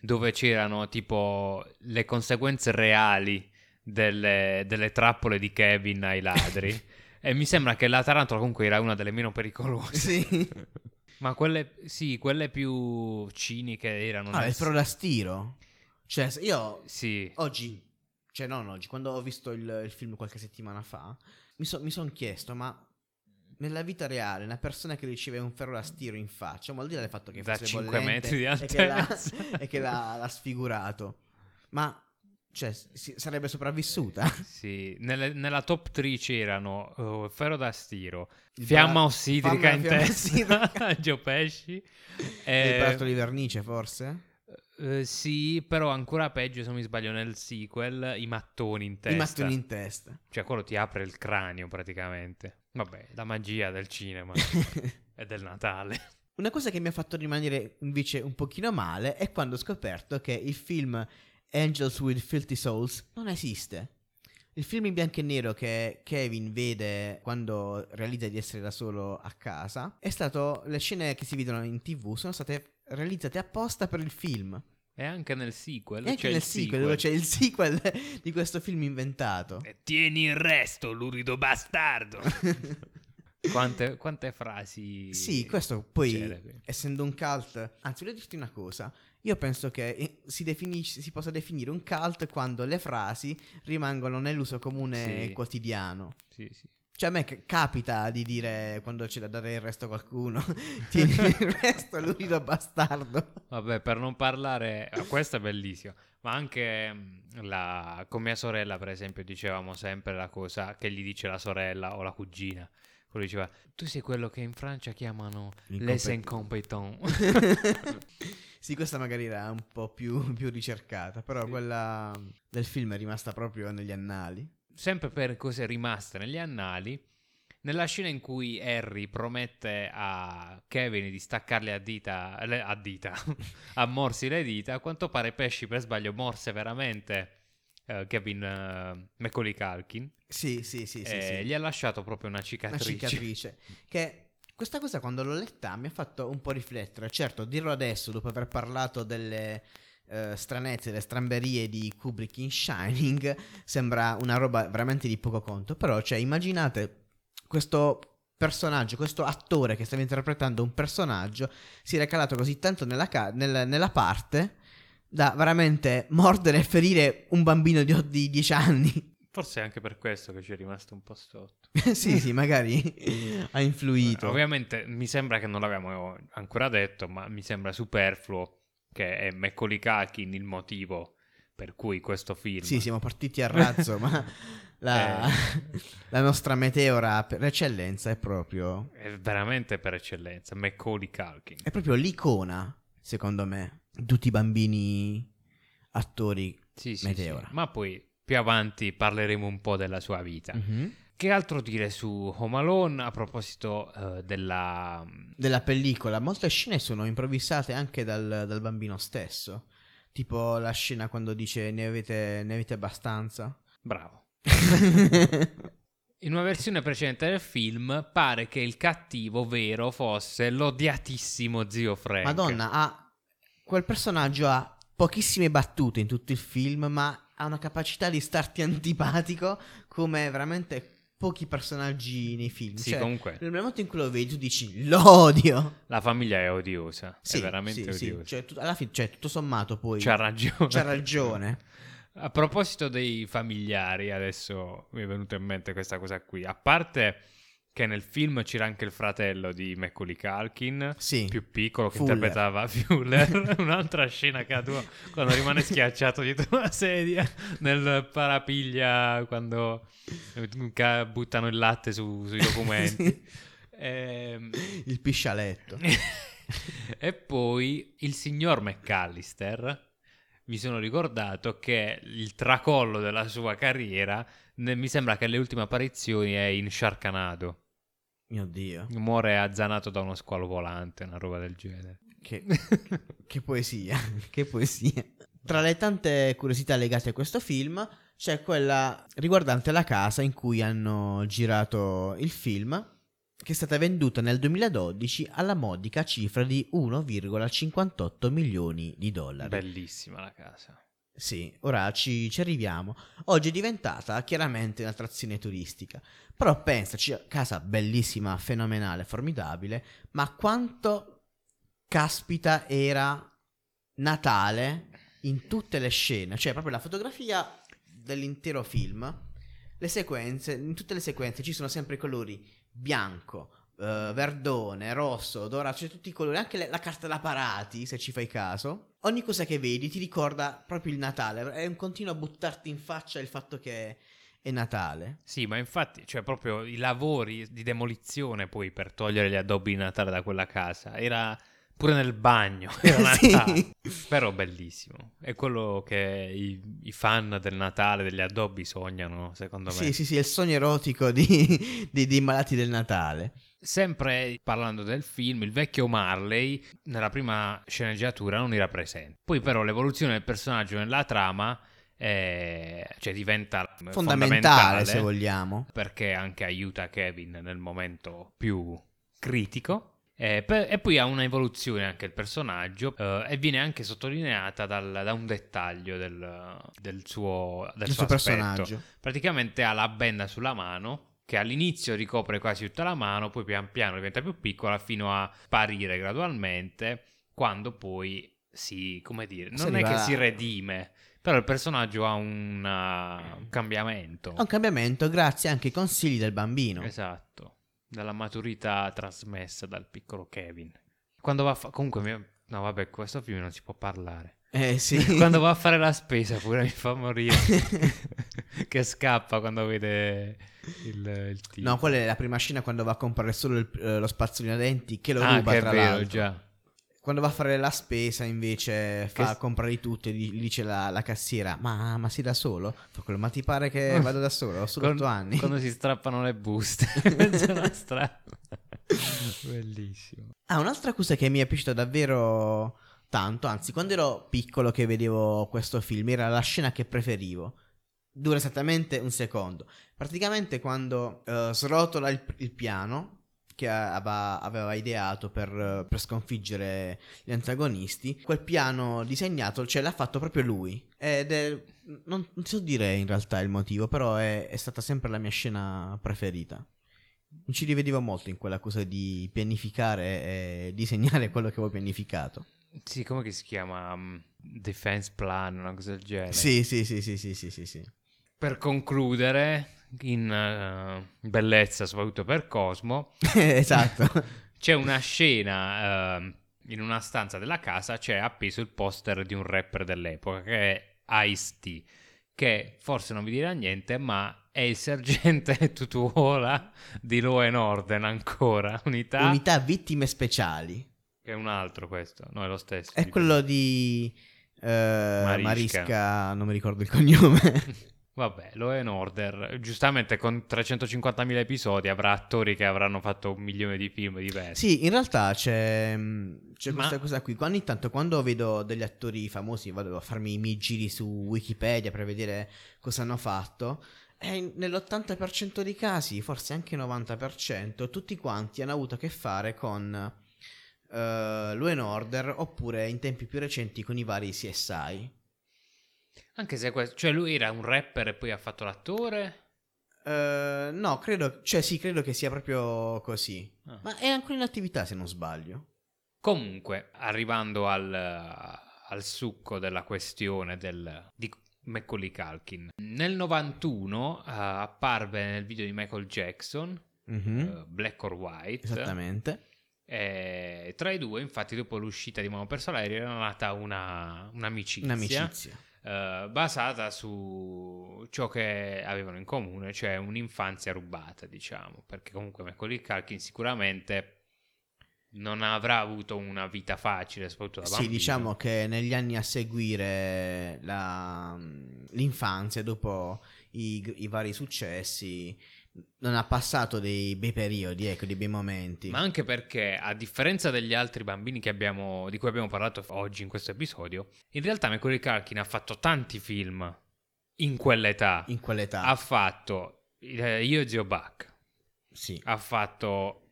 dove c'erano tipo le conseguenze reali delle, delle trappole di Kevin ai ladri. E mi sembra che la tarantola comunque era una delle meno pericolose. sì. Ma quelle, sì, quelle più ciniche erano... Ah, nel- il frolastiro. Cioè, io Sì, Oggi, cioè non oggi, quando ho visto il, il film qualche settimana fa, mi, so- mi sono chiesto, ma nella vita reale una persona che riceve un ferro da stiro in faccia, ma al di là del fatto che Da fosse 5 bollente metri di e che l'ha, altezza. e che l'ha, l'ha sfigurato, ma cioè, si- sarebbe sopravvissuta? sì. Nelle- nella top 3 c'erano uh, Ferro da stiro, Fiamma ossidrica in testa, Gio Pesci. E il Eh, prato di vernice, forse? eh, sì, però ancora peggio se non mi sbaglio nel sequel, i mattoni in testa. I mattoni in testa. Cioè quello ti apre il cranio praticamente. Vabbè, la magia del cinema e del Natale. Una cosa che mi ha fatto rimanere invece un pochino male è quando ho scoperto che il film Angels with Filthy Souls non esiste. Il film in bianco e nero che Kevin vede quando realizza di essere da solo a casa è stato. Le scene che si vedono in tv sono state realizzate apposta per il film. E anche nel sequel. E anche nel sequel, dove c'è il sequel di questo film inventato. E tieni il resto, lurido bastardo. quante, quante frasi. Sì, questo poi, celebri. essendo un cult, anzi, voglio dirti una cosa. Io penso che eh, si, definisce- si possa definire un cult quando le frasi rimangono nell'uso comune Sì. quotidiano. Sì, sì. Cioè, a me c- capita di dire quando c'è da dare il resto a qualcuno: Tieni il resto, l'unico bastardo. Vabbè, per non parlare, ah, questo è bellissimo, ma anche mm, la, con mia sorella, per esempio, dicevamo sempre la cosa che gli dice la sorella o la cugina. Quello diceva, tu sei quello che in Francia chiamano les incompetents. sì, questa magari era un po' più, più ricercata, però Sì. quella del film è rimasta proprio negli annali. sempre per cose rimaste negli annali, nella scena in cui Harry promette a Kevin di staccarle a dita, a dita, a morsi le dita, a quanto pare Pesci per sbaglio morse veramente eh, Kevin eh, Macaulay Culkin Sì, sì, sì, sì. sì. gli ha lasciato proprio una una cicatrice. cicatrice. Che questa cosa quando l'ho letta mi ha fatto un po' riflettere. Certo, dirlo adesso, dopo aver parlato delle eh, stranezze, delle stramberie di Kubrick in Shining, sembra una roba veramente di poco conto. Però, cioè, immaginate questo personaggio, questo attore che stava interpretando un personaggio, si era calato così tanto nella, ca- nel- nella parte da veramente mordere e ferire un bambino di, di 10 anni. Forse è anche per questo che ci è rimasto un po' sotto. sì, sì, magari ha influito. Ovviamente mi sembra che non l'abbiamo ancora detto, ma mi sembra superfluo che è Macaulay Culkin il motivo per cui questo film... Sì, siamo partiti a razzo, ma la, Eh. la nostra meteora per eccellenza è proprio, È veramente per eccellenza, Macaulay Culkin. è proprio l'icona, secondo me, di tutti i bambini attori. Sì, sì, Meteora. sì. Ma poi più avanti parleremo un po' della sua vita. Mhm. Che altro dire su Home Alone a proposito eh, della... Della pellicola, molte scene sono improvvisate anche dal, dal bambino stesso. Tipo la scena quando dice ne avete, ne avete abbastanza. Bravo. In una versione precedente del film pare che il cattivo vero fosse l'odiatissimo zio Frank. Madonna, ha, quel personaggio ha pochissime battute in tutto il film, ma ha una capacità di starti antipatico come veramente pochi personaggi nei film. Sì, Cioè, comunque nel momento in cui lo vedi tu dici l'odio. la famiglia è odiosa. Sì, è veramente sì, sì. odiosa. Cioè, tu- alla fine, cioè, tutto sommato poi C'ha ragione. c'ha ragione. A proposito dei familiari, adesso mi è venuta in mente questa cosa qui. A parte che nel film c'era anche il fratello di Macaulay Culkin, Sì. più piccolo, che Fuller. interpretava Fuller. Un'altra scena che ha tu quando rimane schiacciato dietro una sedia nel parapiglia quando ca- buttano il latte su- sui documenti. Ehm, Il piscialetto. e poi il signor McAllister. Mi sono ricordato che il tracollo della sua carriera mi sembra che le ultime apparizioni è in Sharknado. Mio Dio. Muore azzanato da uno squalo volante, una roba del genere. Che, che poesia. che poesia. Tra le tante curiosità legate a questo film c'è quella riguardante la casa in cui hanno girato il film, che è stata venduta nel 2012 alla modica cifra di 1,58 milioni di dollari. Bellissima la casa. Sì, ora ci, ci arriviamo. Oggi è diventata chiaramente un'attrazione turistica. Però pensaci, casa bellissima, fenomenale, formidabile, ma quanto caspita era Natale in tutte le scene, cioè proprio la fotografia dell'intero film, le sequenze, in tutte le sequenze ci sono sempre i colori bianco, eh, verdone, rosso, dorato, cioè tutti i colori, anche le- la carta da parati, se ci fai caso. Ogni cosa che vedi ti ricorda proprio il Natale, è un continuo a buttarti in faccia il fatto che è Natale. Sì, ma infatti, cioè proprio i lavori di demolizione poi per togliere gli addobbi di Natale da quella casa. Era pure nel bagno. Era Sì. Natale. Però bellissimo. È quello che i, i fan del Natale, degli addobbi sognano, secondo me. Sì, sì, sì, è il sogno erotico di- di- dei malati del Natale. Sempre parlando del film, il vecchio Marley nella prima sceneggiatura non era presente. Poi però l'evoluzione del personaggio nella trama eh, cioè diventa Fondamentale, se vogliamo. perché anche aiuta Kevin nel momento più critico. Eh, per- e poi ha una evoluzione anche il personaggio eh, e viene anche sottolineata dal- da un dettaglio del, del suo, del suo suo personaggio. Praticamente ha la benda sulla mano che all'inizio ricopre quasi tutta la mano, poi pian piano diventa più piccola fino a sparire gradualmente, quando poi si, come dire, non è che si redime, però il personaggio ha un, uh, un cambiamento. È un cambiamento grazie anche ai consigli del bambino. Esatto, dalla maturità trasmessa dal piccolo Kevin. Quando va a fa- comunque no vabbè, questo film non si può parlare. Eh sì. Quando va a fare la spesa pure mi fa morire. che scappa quando vede il, il tipo. No, quella è la prima scena quando va a comprare solo il- eh, lo spazzolino a denti che lo ah, ruba che tra vero, l'altro. già. Quando va a fare la spesa invece fa Che- comprare tutto e gli dice la, la cassiera ma, ma sei da solo? Fa quello, ma ti pare che vado da solo? Ho solo Con- 8 anni. Quando si strappano le buste. Bellissimo. Ah, un'altra cosa che mi è piaciuta davvero tanto, anzi, quando ero piccolo che vedevo questo film, era la scena che preferivo. Dura esattamente un secondo. Praticamente quando eh, srotola il, il piano che aveva, aveva ideato per, per sconfiggere gli antagonisti, quel piano disegnato, cioè l'ha fatto proprio lui. Ed è, non, non so dire in realtà il motivo, però è, è stata sempre la mia scena preferita. Mi ci rivedevo molto in quella cosa di pianificare e disegnare quello che avevo pianificato. Sì, come che si chiama? Um, defense plan, una cosa del genere. Sì, sì, sì, sì, sì, sì, sì, sì. Per concludere, in eh, bellezza, soprattutto per Cosmo, esatto. c'è una scena ehm, in una stanza della casa, c'è appeso il poster di un rapper dell'epoca che è Ice-T, che forse non vi dirà niente, ma è il sergente Tutuola di Law and Order ancora, unità, Unità vittime speciali. Che è un altro questo, no è lo stesso. È quello di eh, Marisca. Marisca. non mi ricordo il cognome. Vabbè, Law and Order, giustamente con 350.000 episodi avrà attori che avranno fatto un milione di film diversi. sì, in realtà c'è, mh, c'è Ma- questa cosa qui. Ogni tanto quando vedo degli attori famosi vado a farmi i miei giri su Wikipedia per vedere cosa hanno fatto. E nell'80% dei casi, forse anche 90%, tutti quanti hanno avuto a che fare con eh, Law and Order oppure in tempi più recenti con i vari CSI. Anche se questo, cioè lui era un rapper e poi ha fatto l'attore. Eh, no, credo, cioè sì, credo che sia proprio così. Ah. Ma è ancora in attività se non sbaglio. Comunque, arrivando al, al succo della questione del, di Macaulay Culkin, nel 91 eh, apparve nel video di Michael Jackson, Mhm, eh, Black or White. Esattamente. E tra i due, infatti, dopo l'uscita di Momo Perso l'aereo era nata una, un'amicizia. Un'amicizia. eh, basata su ciò che avevano in comune, cioè un'infanzia rubata, diciamo, perché comunque Macaulay Culkin sicuramente non avrà avuto una vita facile, soprattutto da Sì, bambino. diciamo che negli anni a seguire la- l'infanzia, dopo i, i vari successi, non ha passato dei bei periodi, ecco, dei bei momenti. Ma anche perché, a differenza degli altri bambini che abbiamo- di cui abbiamo parlato oggi in questo episodio, in realtà Macaulay Culkin ha fatto tanti film in quell'età. In quell'età. Ha fatto eh, Io e Zio Buck, Sì. ha fatto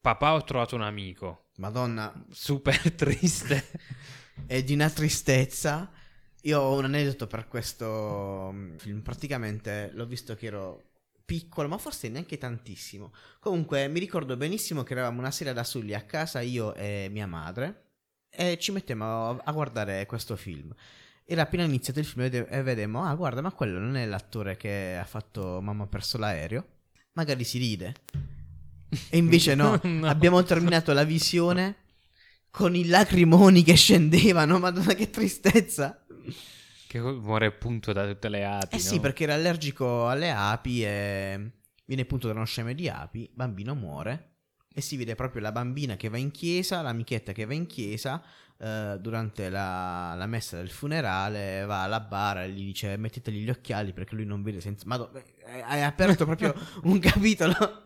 Papà ho trovato un amico, Madonna, super triste. è di una tristezza. Io ho un aneddoto per questo mm, film. Praticamente l'ho visto che ero piccolo, ma forse neanche tantissimo. Comunque mi ricordo benissimo che eravamo una sera da soli a casa, io e mia madre, e ci mettiamo a- guardare questo film. Era appena iniziato il film e vede- e vedemmo, ah guarda, ma quello non è l'attore che ha fatto Mamma ha perso l'aereo? Magari si ride. E invece no, No. abbiamo terminato la visione con i lacrimoni che scendevano, madonna che tristezza. Che muore appunto da tutte le api. Eh sì, no? perché era allergico alle api e viene punto da uno sceme di api, bambino muore e si vede proprio la bambina che va in chiesa, l'amichetta che va in chiesa eh, durante la, la messa del funerale, va alla bara e gli dice mettetegli gli occhiali perché lui non vede senza... Madonna, eh, hai aperto proprio un capitolo.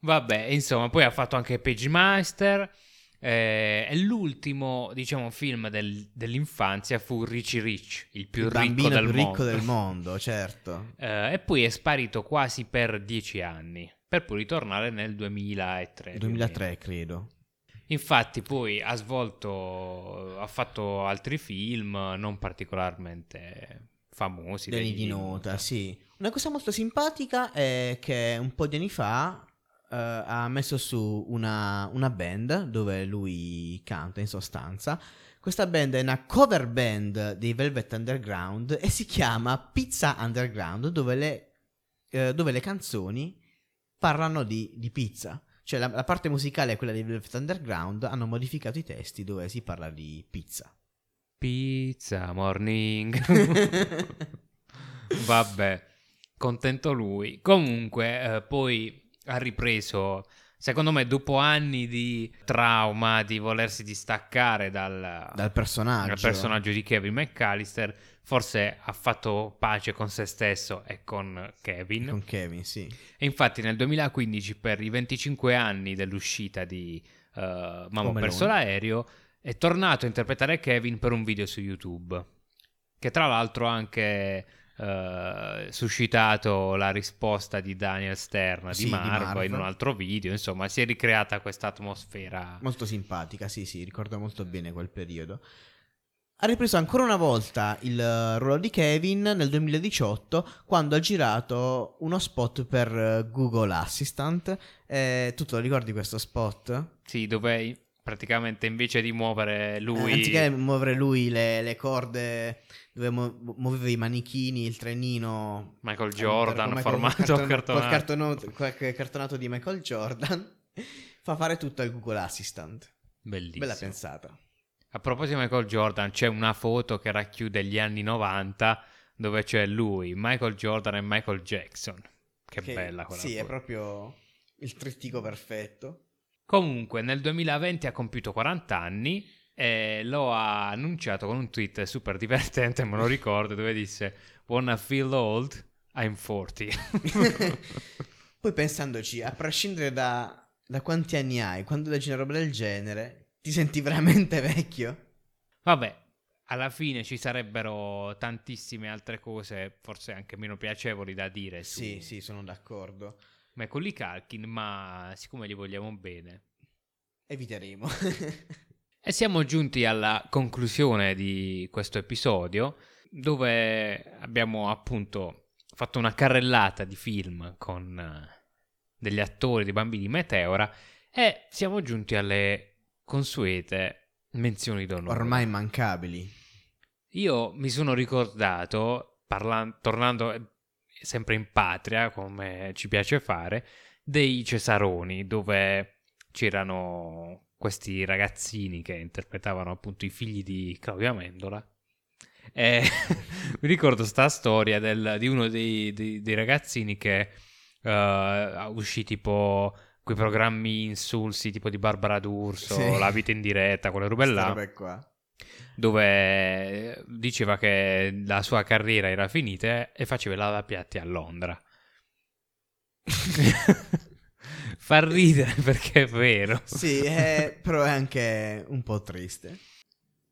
Vabbè, insomma, poi ha fatto anche Page Master. Eh, l'ultimo, diciamo, film del- dell'infanzia fu Richie Rich, il più Il ricco del più mondo. ricco del mondo, certo. Eh, e poi è sparito quasi per dieci anni, per poi ritornare nel 2003. più o 2003 credo. Infatti poi ha svolto, ha fatto altri film non particolarmente famosi. Degni di nota, sì. Una cosa molto simpatica è che un po' di anni fa eh, ha messo su una, una band dove lui canta in sostanza. Questa band è una cover band dei Velvet Underground e si chiama Pizza Underground dove le, eh, dove le canzoni parlano di, di pizza. Cioè la, la parte musicale è quella dei Velvet Underground, hanno modificato i testi dove si parla di pizza. Pizza morning. Vabbè, contento lui. Comunque, eh, poi ha ripreso, secondo me, dopo anni di trauma, di volersi distaccare dal, Dal personaggio. dal personaggio di Kevin McAllister, forse ha fatto pace con se stesso e con Kevin. Con Kevin, sì. E infatti nel 2015, per i 25 anni dell'uscita di uh, Mamma ho perso l'aereo, è tornato a interpretare Kevin per un video su YouTube. Che tra l'altro anche eh, suscitato la risposta di Daniel Stern Sì, di di Marvo Marv. in un altro video. Insomma, si è ricreata questa atmosfera. Molto simpatica, sì, sì, ricordo molto bene quel periodo. Ha ripreso ancora una volta il eh, ruolo di Kevin nel 2018 quando ha girato uno spot per eh, Google Assistant. Eh, tu te lo ricordi questo spot? Sì, dove praticamente invece di muovere lui. Eh, anziché muovere lui le, le corde dove mu- muoveva i manichini, il trenino. Michael Jordan, come- formato col carton- cartonato. cartonato, cartonato di Michael Jordan. Fa fare tutto al Google Assistant. Bellissimo. Bella pensata. A proposito di Michael Jordan, c'è una foto che racchiude gli anni 90 dove c'è lui, Michael Jordan e Michael Jackson. Che, bella quella Sì, foto. è proprio il trittico perfetto. Comunque, nel 2020 ha compiuto 40 anni e lo ha annunciato con un tweet super divertente, me lo ricordo, dove disse Wanna feel old? I'm 40. Poi pensandoci, a prescindere da, da quanti anni hai, quando leggi una roba del genere, ti senti veramente vecchio? Vabbè, alla fine ci sarebbero tantissime altre cose, forse anche meno piacevoli da dire su Sì, sì, sono d'accordo. Macaulay Culkin, ma siccome gli vogliamo bene. Eviteremo. E siamo giunti alla conclusione di questo episodio, dove abbiamo appunto fatto una carrellata di film con eh, degli attori, dei bambini Meteora, e siamo giunti alle consuete menzioni d'onore. Ormai immancabili. Io mi sono ricordato, parlan- tornando eh, sempre in patria, come ci piace fare, dei Cesaroni, dove c'erano questi ragazzini che interpretavano appunto i figli di Claudia Mendola. E mi ricordo sta storia del- di uno dei, dei- dei ragazzini che eh, uscì tipo quei programmi insulsi tipo di Barbara D'Urso, Sì. La vita in diretta, quelle robe là. Dove diceva che la sua carriera era finita e faceva il lavapiatti a Londra. Fa ridere perché è vero. Sì, eh, però è anche un po' triste.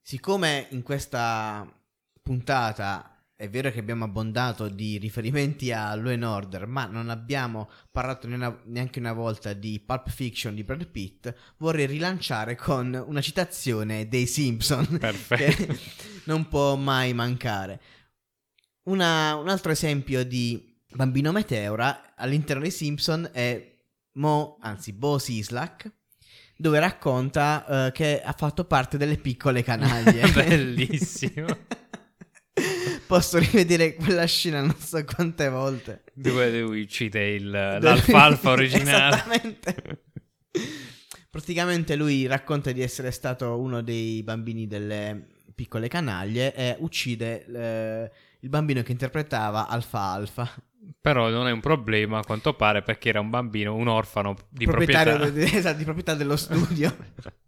Siccome in questa puntata è vero che abbiamo abbondato di riferimenti a Law and Order, ma non abbiamo parlato neanche una volta di Pulp Fiction di Brad Pitt, vorrei rilanciare con una citazione dei Simpson Perfetto. che non può mai mancare. Una- un altro esempio di bambino meteora all'interno dei Simpson è Mo, anzi Bo Sislak, dove racconta eh, che ha fatto parte delle piccole canaglie. Bellissimo. Posso rivedere quella scena non so quante volte. Dove lui cita il- l'alfalfa originale. Esattamente. Praticamente lui racconta di essere stato uno dei bambini delle piccole canaglie e uccide eh, il bambino che interpretava Alfa Alfa, Però non è un problema a quanto pare perché era un bambino, un orfano di proprietario proprietà. de- esatto, di proprietà dello studio.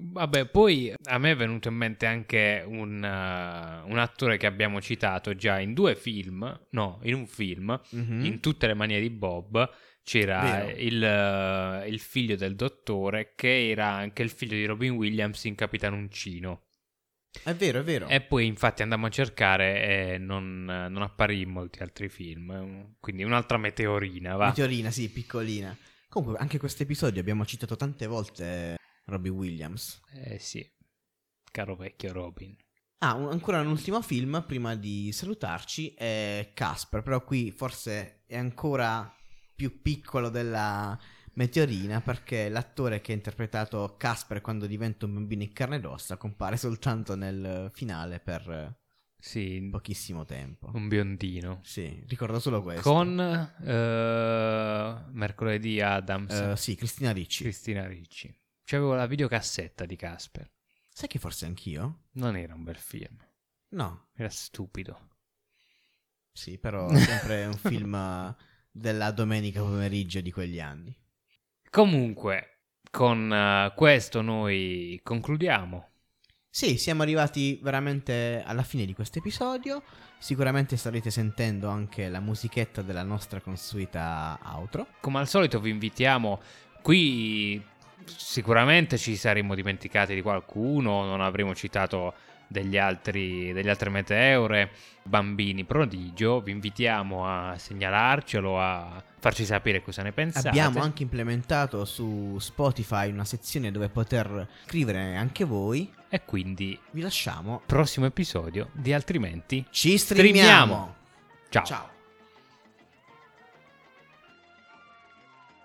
Vabbè, poi a me è venuto in mente anche un, uh, un attore che abbiamo citato già in due film, no, in un film, Mhm. in tutte le manie di Bob, c'era il, uh, il figlio del dottore che era anche il figlio di Robin Williams in Capitan Uncino. È vero, è vero. E poi infatti andammo a cercare e non, non apparì in molti altri film, quindi un'altra meteorina, va. Meteorina, sì, piccolina. Comunque, anche questo episodio abbiamo citato tante volte Robbie Williams. Eh sì, caro vecchio Robin. Ah, un- ancora un ultimo film prima di salutarci è Casper, però qui forse è ancora più piccolo della Meteorina perché l'attore che ha interpretato Casper quando diventa un bambino in carne ed ossa compare soltanto nel finale per Sì, pochissimo tempo. un biondino. Sì, ricordo solo questo. Con eh, mercoledì Adams, Eh, sì, Cristina Ricci. Cristina Ricci. C'avevo la videocassetta di Casper. Sai che forse anch'io? Non era un bel film, No, era stupido. sì, però è sempre un film eh, della domenica pomeriggio di quegli anni. Comunque, con eh, questo noi concludiamo. Sì, siamo arrivati veramente alla fine di questo episodio. Sicuramente starete sentendo anche la musichetta della nostra consueta outro. Come al solito vi invitiamo qui sicuramente ci saremmo dimenticati di qualcuno, non avremo citato degli altri delle altre meteore, bambini prodigio, vi invitiamo a segnalarcelo, a farci sapere cosa ne pensate. Abbiamo anche implementato su Spotify una sezione dove poter scrivere anche voi. e quindi Vi lasciamo. prossimo episodio di altrimenti Ci streamiamo. Ciao. Ciao.